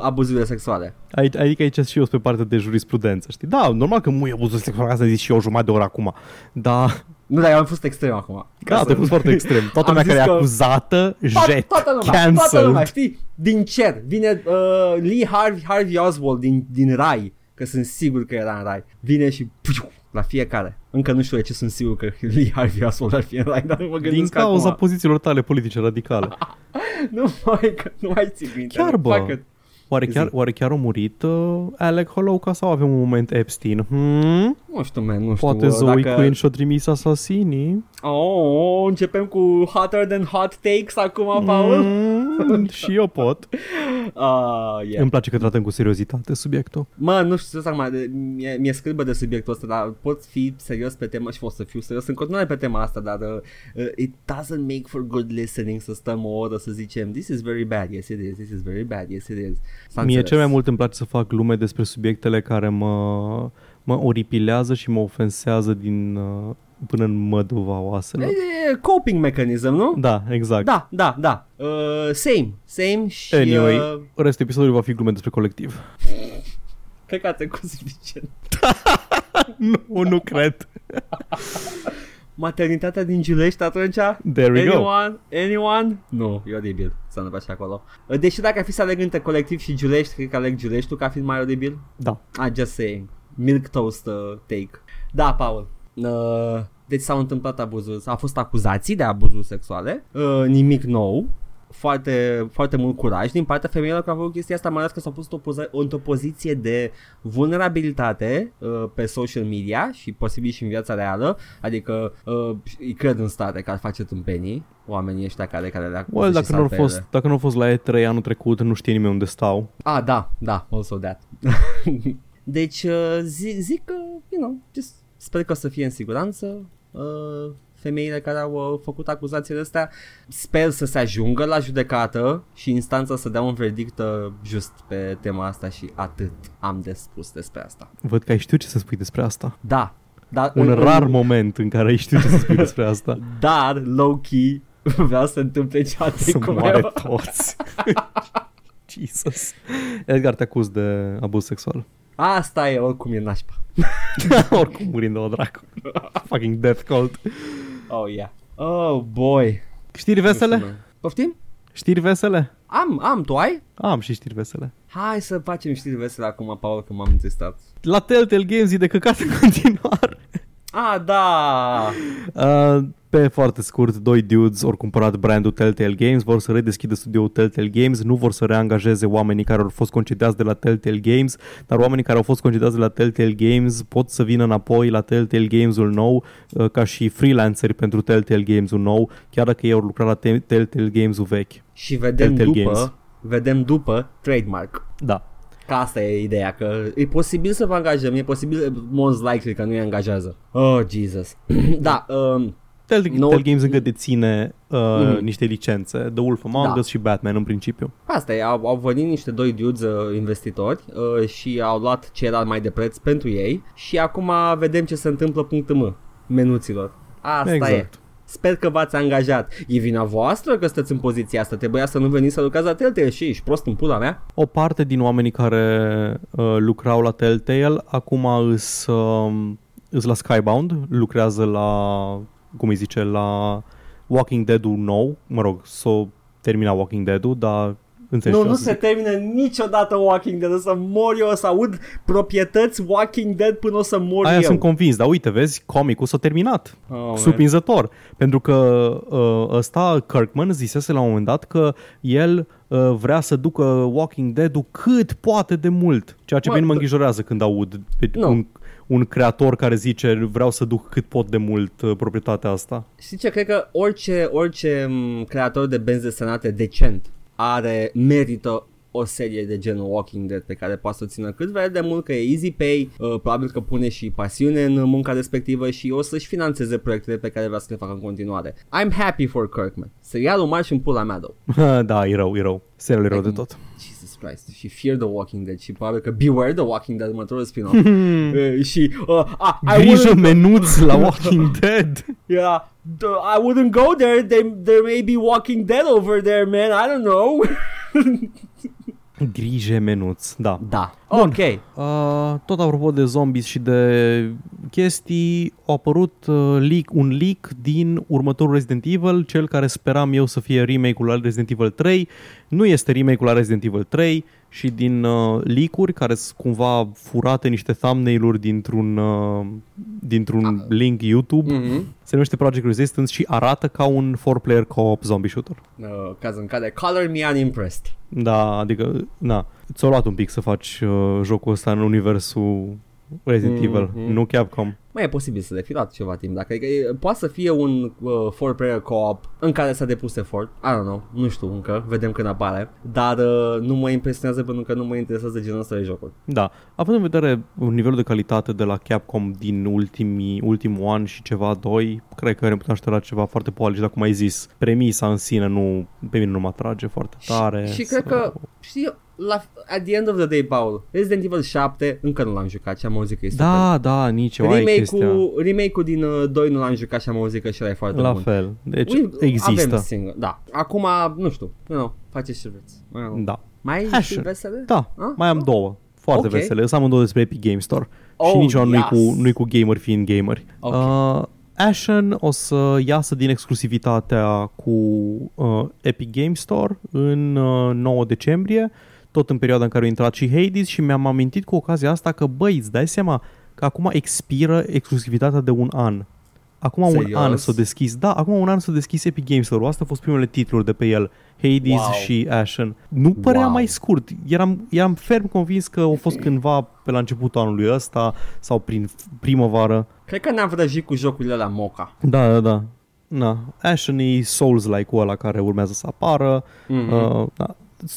abuzurile sexuale. Aici, adică aici și eu sunt pe partea de jurisprudență, știi? Da, normal că muie abuzul sexual, asta zis și eu o jumătate de oră acum. Da, Nu, dar eu am fost extrem acum. Ca da, să- te-ai fost foarte extrem. Toată Am lumea zis care e că- acuzată, To- jet, toată lumea, cancelled. toată lumea, știi? Din cer vine uh, Lee Harvey, Harvey Oswald din, din rai, că sunt sigur că era în rai. Vine și piu, la fiecare. Încă nu știu de ce sunt sigur că Lee Harvey Oswald ar fi în rai, dar nu mă Din gândesc cauza acum. pozițiilor tale politice radicale. Nu mai, că nu mai țin minte. Chiar, bă. Fuck it. Oare chiar, oare chiar a murit uh, Alec Holowka sau avem un moment Epstein? Hmm? Nu știu, man, nu știu. Poate uh, Zoe dacă... Quinn și-a trimis asasinii? Oh, începem cu hotter than hot takes acum, Paul. Mm, și eu pot. Uh, yeah. Îmi place că tratăm cu seriozitate subiectul. Mă, nu știu să acum, de- mie, mi-e scârbă de subiectul ăsta, dar pot fi serios pe temă și pot să fiu serios în continuare pe tema asta, dar uh, uh, it doesn't make for good listening să stăm o oră să zicem this is very bad, yes it is, this is very bad, yes it is. S-a Mie înțeles. cel mai mult îmi place să fac glume despre subiectele care mă, mă oripilează și mă ofensează din uh, până în măduva oaselor. E, coping mechanism, nu? Da, exact. Da, da, da. Uh, same, same și Anyway, uh, restul episodului va fi glume despre colectiv. cred că a trecut suficient. nu, nu cred. Maternitatea din Giulești atunci? There we go. Anyone? Anyone? Nu, e oribil să nu faci acolo. Deși dacă ar fi să aleg între colectiv și Giulești, cred că aleg Giuleștiul ca fiind mai oribil. Da. I just saying. Milk toast uh, take. Da, Paul. Uh, deci s-au întâmplat abuzuri, au fost acuzații de abuzuri sexuale, uh, nimic nou, foarte, foarte mult curaj din partea femeilor care au făcut chestia asta, mai ales că s-au pus într-o, poza- într-o poziție de vulnerabilitate uh, pe social media și posibil și în viața reală, adică uh, îi cred în state că ar face tâmpenii oamenii ăștia care, care le acuză Well, și dacă sar nu, au pe fost, ele. dacă nu au fost la E3 anul trecut, nu știe nimeni unde stau. Ah, da, da, also that. deci uh, zic, zic că, you know, just sper că o să fie în siguranță uh, femeile care au uh, făcut acuzațiile astea. Sper să se ajungă la judecată și instanța să dea un verdict uh, just pe tema asta și atât am de spus despre asta. Văd că ai știut ce să spui despre asta. Da, dar Un în- rar în- moment în care ai știut ce să spui despre asta. Dar, low-key, vreau să întâmple cea Să cu moare meu. toți. Jesus. Edgar te acuz de abuz sexual. Asta e, oricum e nașpa. Oricum murind de o dracu. Fucking death cult. Oh, yeah. Oh, boy. Știri vesele? Nu știu, man. Poftim? Știri vesele? Am, am, tu ai? Am și știri vesele. Hai să facem știri vesele acum, Paul, că m-am întristat. La Telltale Games e de căcat în continuare. Ah, da! Uh, pe foarte scurt, doi dudes au cumpărat brandul Telltale Games, vor să redeschidă studioul Telltale Games, nu vor să reangajeze oamenii care au fost concediați de la Telltale Games, dar oamenii care au fost concediați de la Telltale Games pot să vină înapoi la Telltale Games-ul nou uh, ca și freelanceri pentru Telltale Games-ul nou, chiar dacă ei au lucrat la Telltale Games-ul vechi. Și vedem Telltale după, Games. vedem după trademark. Da. Că asta e ideea, că e posibil să vă angajăm, e posibil, most likely că nu-i angajează. Oh, Jesus. da, um, Telltale, No- Telltale Games încă deține uh, Mhm. niște licențe, The Wolf Among Da. Us și Batman în principiu. asta e, au, au venit niște doi dudes uh, investitori uh, și au luat ce era mai de preț pentru ei și acum vedem ce se întâmplă punct M menuților. Asta exact. e. Sper că v-ați angajat. E vina voastră că sunteți în poziția asta. Trebuia să nu veniți să lucrați la Telltale și ești prost în pula mea. O parte din oamenii care uh, lucrau la Telltale acum îs, uh, îs la Skybound, lucrează la, cum îi zice, la Walking Dead-ul nou, mă rog, s-o termina Walking Dead-ul, dar înțelegi Nu, ce nu vreau să se termină niciodată Walking Dead. O să mor eu, o să aud proprietăți Walking Dead până o să mor Aia eu. sunt convins, dar uite, vezi, comicul s-a terminat. Oh, man. Surprinzător. Pentru că uh, ăsta, Kirkman, zisese la un moment dat că el uh, vrea să ducă Walking Dead-ul cât poate de mult. Ceea ce Mă, bine mă d- îngrijorează când aud pe Nu. un, un creator care zice vreau să duc cât pot de mult uh, proprietatea asta. Știi ce? Cred că orice, orice m, creator de benzi desenate decent are, merită o serie de genul Walking Dead pe care poate să o țină cât vrea de mult, că e easy pay, uh, probabil că pune și pasiune în munca respectivă și o să-și financeze proiectele pe care vrea să le facă în continuare. I'm happy for Kirkman. Serialul marș în pula mea, though. da, e rău, e rău. Serial e rău de tot. Jesus Christ. Și Fear the Walking Dead și probabil că Beware the Walking Dead, următorul spin-off. uh, și uh, ah, I Grijă wouldn't- menuț la Walking Dead. Yeah, the- I wouldn't go there. They, there may be Walking Dead over there, man. I don't know. Grijă menuț, da. da. Bun. Ok. Uh, tot apropo de zombies și de chestii, a apărut uh, leak, un leak din următorul Resident Evil, cel care speram eu să fie remake-ul la Resident Evil 3. Nu este remake-ul la Resident Evil 3 și din uh, leak-uri care sunt cumva furate niște thumbnail-uri dintr-un, uh, dintr-un link YouTube. Mm-hmm. Se numește Project Resistance și arată ca un 4-player co-op zombie shooter. Uh, caz în care Color me unimpressed. Da, adică, na, ți-a luat un pic să faci uh, jocul ăsta în universul Resident Mhm. Evil, nu Capcom. Mai e posibil să le fi luat ceva timp. Dacă adică, e, poate să fie un uh, four player co-op în care s-a depus efort. I don't know, nu știu încă, vedem când apare. Dar uh, nu mă impresionează pentru că nu mă interesează genul ăsta de jocuri. Da, având în vedere nivelul de calitate de la Capcom din ultimii, ultimul an și ceva, doi, cred că ne putem aștepta la ceva foarte polish, dar cum ai zis, premisa în sine nu, pe mine nu mă atrage foarte tare. Și, și cred sau- că, știi, la, at the end of the day, Paul, Resident Evil 7 încă nu l-am jucat și am auzit că e super. Da, da, nici eu, ai chestia. Remake-ul, remake-ul din uh, 2 nu l-am jucat și am auzit că și ăla e foarte La bun. fel, deci Ui, există. Avem singur, da. Acum, nu știu, nu, nu, faceți ce vreți. Mai am- Da. Mai ai Așa. și vesele? Da, Ah? mai am două. Foarte Ok. vesele. Să amândouă despre Epic Game Store. Oh, și nici nu-i yes. cu, nu cu gamer fiind gameri. Ok. Uh, Ashen o să iasă din exclusivitatea cu uh, Epic Game Store în uh, 9 decembrie, tot în perioada în care a intrat și Hades și mi-am amintit cu ocazia asta că, băi, îți dai seama că acum expiră exclusivitatea de un an. Acum un Serios? an s-a deschis, da, acum un an s-a deschis Epic Games Store. Asta au fost primele titluri de pe el, Hades Wow. și Ashen. Nu părea Wow. mai scurt. Eram, eram ferm convins că au fost cândva pe la începutul anului ăsta sau prin primăvară. Cred că ne-am vrăjit cu jocurile la Moca. Da, da, da. Na, Ashen e Souls-like-ul ăla care urmează să apară. Mhm. Uh, da.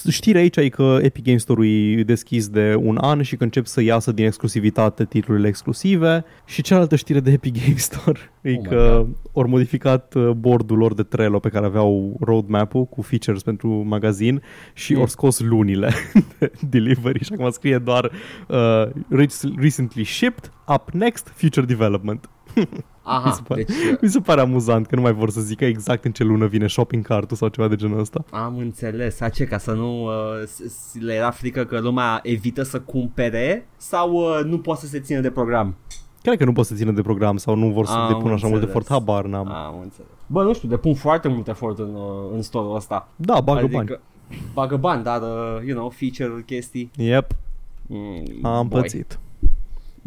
Știrea aici e că Epic Games Store-ul e deschis de un an și că încep să iasă din exclusivitate titlurile exclusive și cealaltă știre de Epic Games Store e Oh my că God. au modificat uh, boardul lor de Trello pe care aveau roadmap-ul cu features pentru magazin și Mm. au scos lunile de delivery și acum scrie doar uh, rec- recently shipped, up next, future development. Mi Aha, se pare- deci uh, Mi se pare amuzant că nu mai vor să zică exact în ce lună vine shopping cart sau ceva de genul ăsta. am înțeles. A ce, ca să nu uh, s- s- le era frică că lumea evită să cumpere sau uh, nu poate să se țină de program? Cred că nu pot să țină de program sau nu vor să Am depună așa mult înțeles. efort, habar n-am. Am înțeles. Bă, nu știu, depun foarte mult efort în, uh, în store-ul ăsta. Da, bagă adică, bani. Bagă bani, dar, uh, you know, feature chestii. Yep, Mm, am boy. pățit.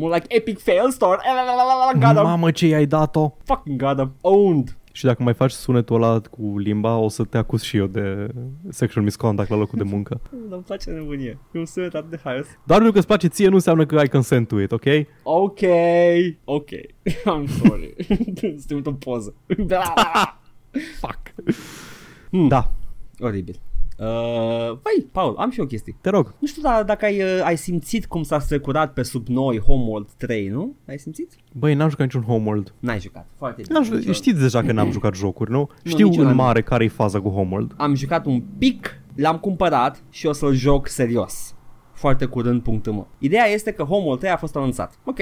More like epic fail store. Got him. Mamă, ce i-ai dat-o? Fucking got him. Owned. Și dacă mai faci sunetul ăla cu limba, o să te acuz și eu de sexual misconduct la locul de muncă. Nu-mi place nebunie. E un sunet atât de haios. Dar pentru că îți place ție nu înseamnă că ai consent to it, ok? Ok, ok. I'm sorry. Sunt o poză. Fuck. Hmm. Da, Oribil. Uh, păi, Paul, am și o chestie. te rog. Nu știu da, dacă ai, uh, ai simțit cum s-a strecurat pe sub noi Homeworld 3, nu? Ai simțit? Băi, n-am jucat niciun Homeworld. N-ai jucat. Foarte bine. N-am jucat, Nici eu. știți deja că n-am jucat jocuri, nu? Știu nici eu în n-am. mare care e faza cu Homeworld. Am jucat un pic, l-am cumpărat și o să-l joc serios. Foarte curând, punctul meu. Ideea este că Homeworld 3 a fost anunțat. Ok,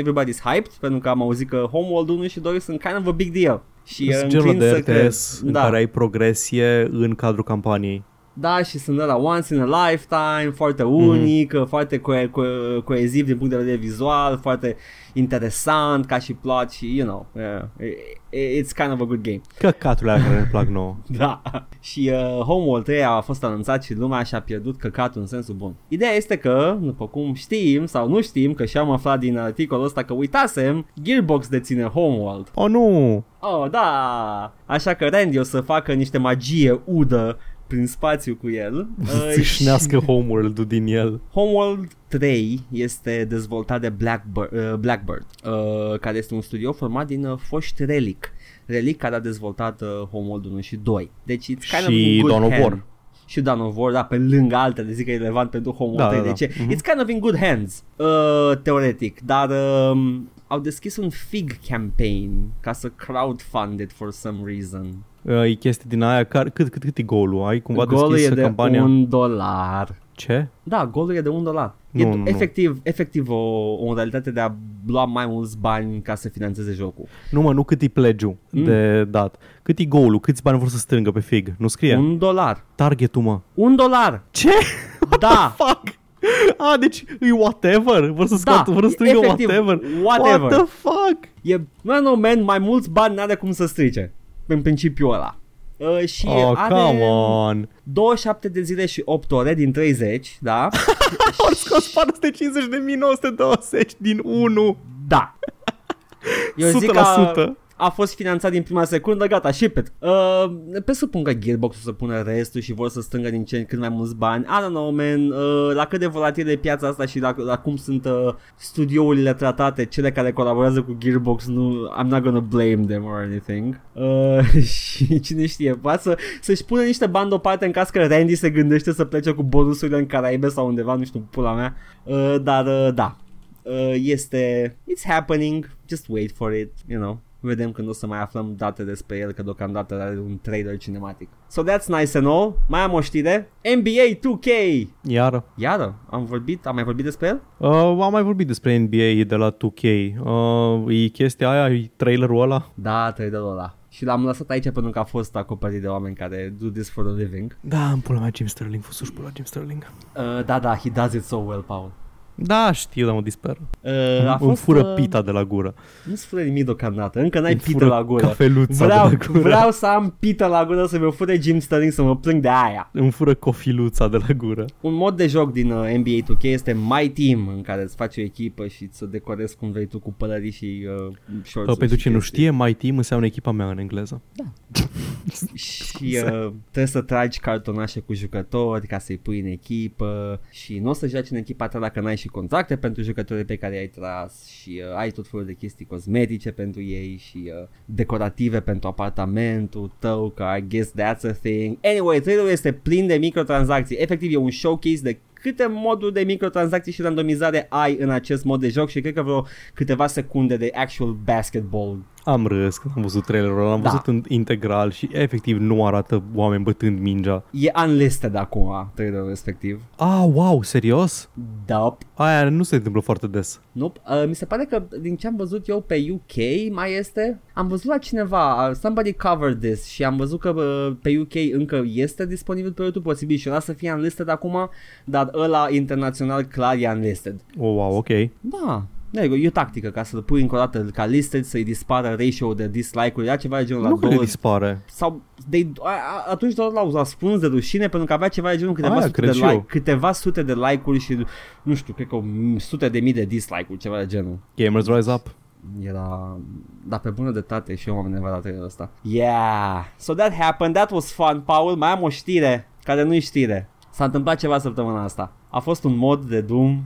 everybody's hyped, pentru că am auzit că Homeworld 1 și 2 sunt kind of a big deal. Și e Sunt genul înclin să de cred. RTS în Da. care ai progresie în cadrul campaniei. Da, și sunt la once in a lifetime, foarte unic, mm-hmm. foarte co- co- coeziv din punct de vedere vizual, foarte interesant ca și plot și, you know, yeah, it- it's kind of a good game. Căcaturile alea care ne plac nouă. Da. Și uh, Homeworld 3 a fost anunțat și lumea și-a pierdut căcatul în sensul bun. Ideea este că, după cum știm sau nu știm, că și-am aflat din articolul ăsta că uitasem, Gearbox deține Homeworld. Oh, nu! Oh, da! Așa că Randy o să facă niște magie udă prin spațiu cu el. Uh, Țâșnească Homeworld-ul din el. Homeworld 3 este dezvoltat de Blackbird, uh, Blackbird uh, care este un studio format din uh, foști Relic. Relic care a dezvoltat uh, Homeworld 1 și 2. Deci it's kind of Și in good Dawn of hand. War. Și Dawn of War, da, pe lângă altele, zic că e relevant pentru Homeworld Da, 3. da, da. Deci Mhm. it's kind of in good hands, uh, teoretic. Dar um, au deschis un fig campaign ca să crowdfund it for some reason. Uh, e chestie din aia, care, cât, cât, cât e golul? Ai cumva Golul e deschis de campania? un dolar. Ce? Da, golul e de un dolar. Nu, e nu, nu. efectiv, efectiv o, o modalitate de a lua mai mulți bani ca să financeze jocul. Nu mă, nu cât e pledge Mm. de dat. Cât e golul? Câți bani vor să strângă pe fig? Nu scrie? Un dolar. Targetul, mă. Un dolar! Ce? Da! Fuck! A, deci e whatever? Vor să Da, scoată, vor să strângă efectiv, whatever? whatever. What the fuck? E, no, no, man, mai mulți bani n-are cum să strice. În principiul ăla. Uh, și Oh, are come on. 27 de zile și 8 ore din 30, da? Au scos 450.920 din 1. Da. Eu zic 100%. că a fost finanțat din prima secundă, gata, ship it. Uh, presupun că Gearbox o să pună restul și vor să strângă din ce cât mai mulți bani. I don't know, man. Uh, la cât de volatilă e piața asta și la, la cum sunt uh, studiourile tratate, cele care colaborează cu Gearbox, nu, I'm not gonna blame them or anything. Uh, și cine știe, poate să, să-și pună niște bani deoparte în caz că Randy se gândește să plece cu bonusurile în Caraibe sau undeva, nu știu, pula mea. Uh, dar, uh, da, uh, este It's happening Just wait for it You know Vedem când o să mai aflăm date despre el Că deocamdată are un trailer cinematic So that's nice and all Mai am o știre NBA 2K Iară. Iară, am vorbit, am mai vorbit despre el? Uh, am mai vorbit despre NBA de la 2K. Uh, e chestia aia, e trailerul ăla? Da, trailerul ăla și l-am lăsat aici pentru că a fost acoperit de oameni care do this for a living. Da, îmi pula mea Jim Sterling, fusuși pula Jim Sterling. Uh, da, da, he does it so well, Paul. Da, știu, dar mă disper. Uh, a Îmi fost, fură uh, pita de la gură. Nu-ți fură nimic deocamdată, încă n-ai Îmi pită fură la gură. Cafeluța Vreau, de la gură. vreau să am pită la gură să mi-o fure Jim Sterling să mă plâng de aia. Îmi fură cofiluța de la gură. Un mod de joc din uh, NBA 2K este My Team, în care îți faci o echipă și să decorezi cum vrei tu cu pălării și uh, shorts Uh, pentru cine nu știe, My Team înseamnă echipa mea în engleză. Și uh, trebuie să tragi cartonașe cu jucători ca să-i pui în echipă și nu o să joci în echipa ta dacă n-ai și contracte pentru jucătorii pe care i-ai tras și uh, ai tot felul de chestii cosmetice pentru ei și uh, decorative pentru apartamentul tău, că I guess that's a thing. Anyway, trailerul este plin de microtransacții. Efectiv e un showcase de câte moduri de microtransacții și randomizare ai în acest mod de joc și cred că vreo câteva secunde de actual basketball Am râs când am văzut trailerul ăla, am Da. văzut în integral și efectiv nu arată oameni bătând mingea. E unlisted acum trailerul respectiv. Ah, wow, serios? Da, Aia nu se întâmplă foarte des. Nope. Uh, mi se pare că din ce am văzut eu pe UK mai este Am văzut la cineva uh, Somebody covered this Și am văzut că uh, pe UK încă este disponibil pe YouTube Posibil și ăla să fie unlisted acum Dar ăla internațional clar e unlisted Oh, wow, ok. Da Da, e o tactică ca să-l pui încă o dată ca listed, să-i dispară ratio de dislike-uri, ia ceva de genul nu la cred că două dispare. sau de, a, a, atunci doar l-au ascuns de rușine pentru că avea ceva de genul câteva, Aia, sute, cred de și like, eu. câteva sute de like-uri și nu știu, cred că o m- sute de mii de dislike-uri, ceva de genul. Gamers Rise Up. Era, dar pe bună dreptate și eu m-am nevat la trailerul ăsta. Yeah, so that happened, that was fun, Paul, mai am o știre care nu e știre. S-a întâmplat ceva săptămâna asta. A fost un mod de Doom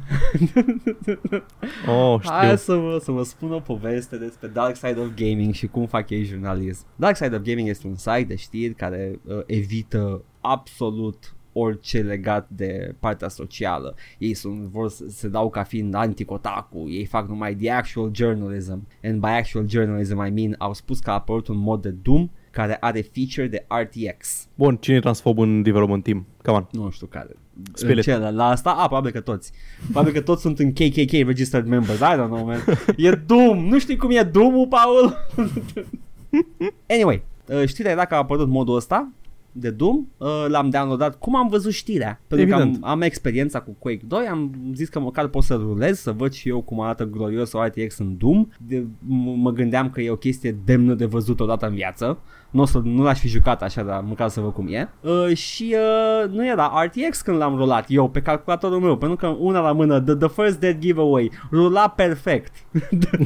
Oh, știu. Hai să vă, să vă spun o poveste despre Dark Side of Gaming și cum fac ei jurnalism. Dark Side of Gaming este un site de știri care uh, evită absolut orice legat de partea socială. Ei sunt, vor să se dau ca fiind anticotacu, ei fac numai the actual journalism. And by actual journalism I mean au spus că a apărut un mod de Doom care are feature de RTX. Bun, cine e transfob în development team? Come on. Nu știu care. Spill În it. ce, la asta? A, probabil că toți. Probabil că toți sunt în KKK registered members. I don't know, man. E Doom. Nu știi cum e Doom-ul, Paul? anyway, uh, știrea era că a apărut modul ăsta de Doom, uh, l-am downloadat cum am văzut știrea pentru că am, Evident. am experiența cu Quake 2 am zis că măcar pot să rulez să văd și eu cum arată glorios RTX în Doom de, m- mă gândeam că e o chestie demnă de văzut odată în viață nu, o să, nu l-aș fi jucat așa, dar măcar să văd cum e. Uh, și uh, nu era RTX când l-am rulat eu pe calculatorul meu, pentru că una la mână, the, the first dead giveaway, rula perfect.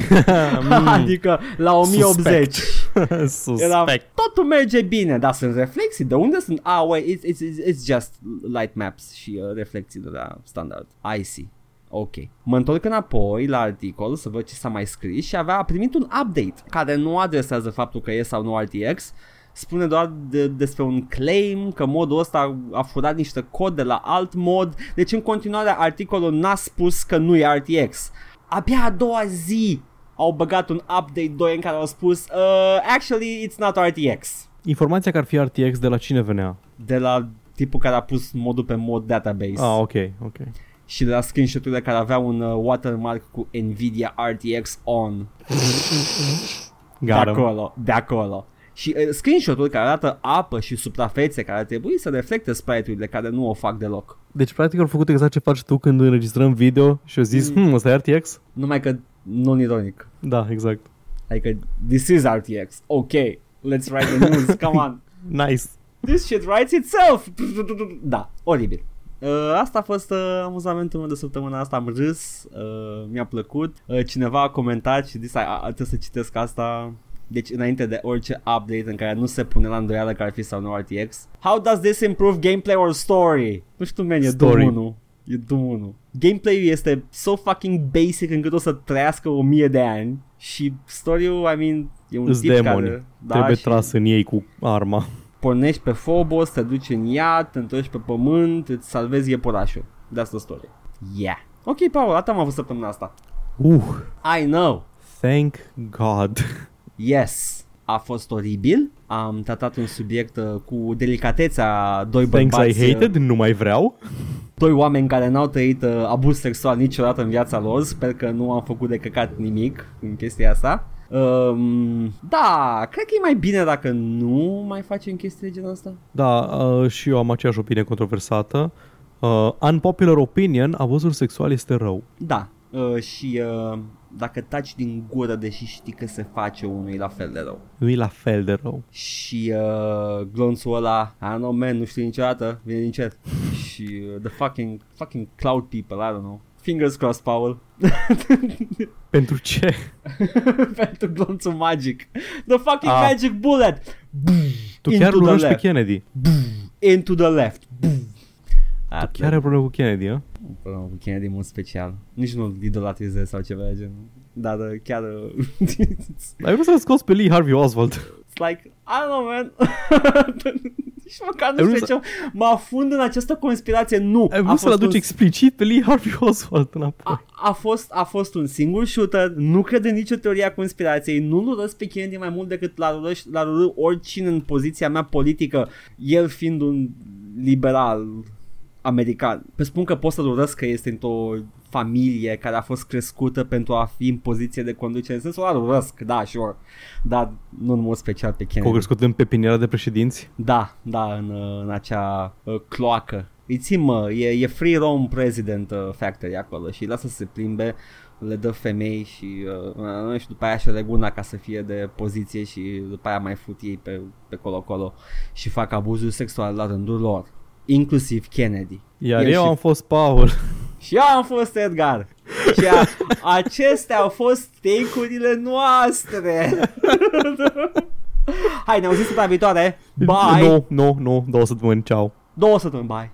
adică la 1080. Era, Suspect. totul merge bine, dar sunt reflexii. De unde sunt? Ah, wait, it's, it's, it's, it's just light maps și uh, reflexii de la standard. I see. Ok. Mă întorc înapoi la articol să văd ce s-a mai scris și avea a primit un update care nu adresează faptul că e sau nu RTX, spune doar de, despre un claim că modul ăsta a furat niște cod de la alt mod, deci în continuare articolul n-a spus că nu e RTX. Abia a doua zi au băgat un update 2 în care au spus uh, actually it's not RTX. Informația că ar fi RTX de la cine venea? De la tipul care a pus modul pe mod database Ah, ok, ok. Și de la screenshot-urile care avea un uh, watermark cu Nvidia RTX on de Got 'em. acolo, de acolo. Și uh, screenshot-ul care arată apă și suprafețe care ar trebui să reflecte sprite-urile care nu o fac deloc. Deci, practic, au făcut exact ce faci tu când înregistrăm video și au zis, Mm. hmm, ăsta e RTX? Numai că non-ironic. Da, exact. Adică, this is RTX. Ok, let's write the news, come on. Nice. This shit writes itself. Da, oribil. Uh, asta a fost uh, amuzamentul meu de săptămâna asta, am râs, uh, mi-a plăcut. Uh, cineva a comentat și zis, "Ai, a, trebuie să citesc asta. Deci înainte de orice update în care nu se pune la îndoială că ar fi sau nu RTX. How does this improve gameplay or story? Nu știu, man, e Story. Doom 1. E Doom 1. Gameplay-ul este so fucking basic încât o să trăiască o mie de ani și story-ul, I mean, e un Îți tip demoni. care... Da, Trebuie și- tras în ei cu arma. Pornești pe Phobos, te duci în iad, te întorci pe pământ, îți salvezi iepurașul. That's the story. Yeah. Ok, Paul, atât am avut săptămâna asta. Uh, I know. thank God. Yes. A fost oribil. Am tratat un subiect uh, cu delicatețea doi Thanks bărbați, I uh, hated, nu mai vreau. doi oameni care n-au trăit uh, abuz sexual niciodată în viața lor. Sper că nu am făcut de căcat nimic în chestia asta. Um, da, cred că e mai bine dacă nu mai facem chestii de genul ăsta. Da, uh, și eu am aceeași opinie controversată. Uh, unpopular opinion, abuzul sexual este rău. Da, uh, și uh, dacă taci din gură deși știi că se face unul e la fel de rău. Nu e la fel de rău. Și uh, glonțul ăla, I don't know man, nu știu niciodată, vine din cer. și uh, the fucking, fucking cloud people, I don't know. Fingers crossed, Paul. Pentru ce? Pentru glonțul magic. The fucking Ah. magic bullet. Tu Into chiar the îl urăști pe left. Kennedy. Into the left. Tu chiar ai probleme cu Kennedy, a? Problemă cu Kennedy în mod special. Nici nu idolatrizez sau ceva de genul. Dar uh, chiar... uh, Ai vrut să-l scoți pe Lee Harvey Oswald. It's like, I don't know, man. Nici măcar Ai nu vrut știu ce. Mă afund în această conspirație. Nu. Ai A vrut să-l fost, aduci un, explicit pe Lee Harvey Oswald înapoi. a, a, fost, a fost un singur shooter. Nu cred în nicio teorie a conspirației. Nu-l urăsc pe Kennedy mai mult decât l-ar urâ, l-ar urâ oricine în poziția mea politică. El fiind un liberal american. Pe spun că pot să-l urăsc că este într-o familie care a fost crescută pentru a fi în poziție de conducere. În sensul ăla îl urăsc, da, sure. Dar nu în mod special pe Că au Kennedy. crescut în pepiniera de președinți. Da, da, în, uh, în acea uh, cloacă Îi țin, mă, e, e free roam president uh, factory acolo și îi lasă să se plimbe, le dă femei și, uh, și după aia și reguna ca să fie de poziție și după aia mai fut ei pe, pe colo-colo și fac abuzuri sexuale la rândul lor, inclusiv Kennedy. Iar El eu și- am fost Paul. Și eu am fost Edgar. Și a, acestea au fost take-urile noastre. Hai, ne auzim săptămâna viitoare. Bye. Nu, nu, nu, două săptămâni, ceau. Două săptămâni, bye.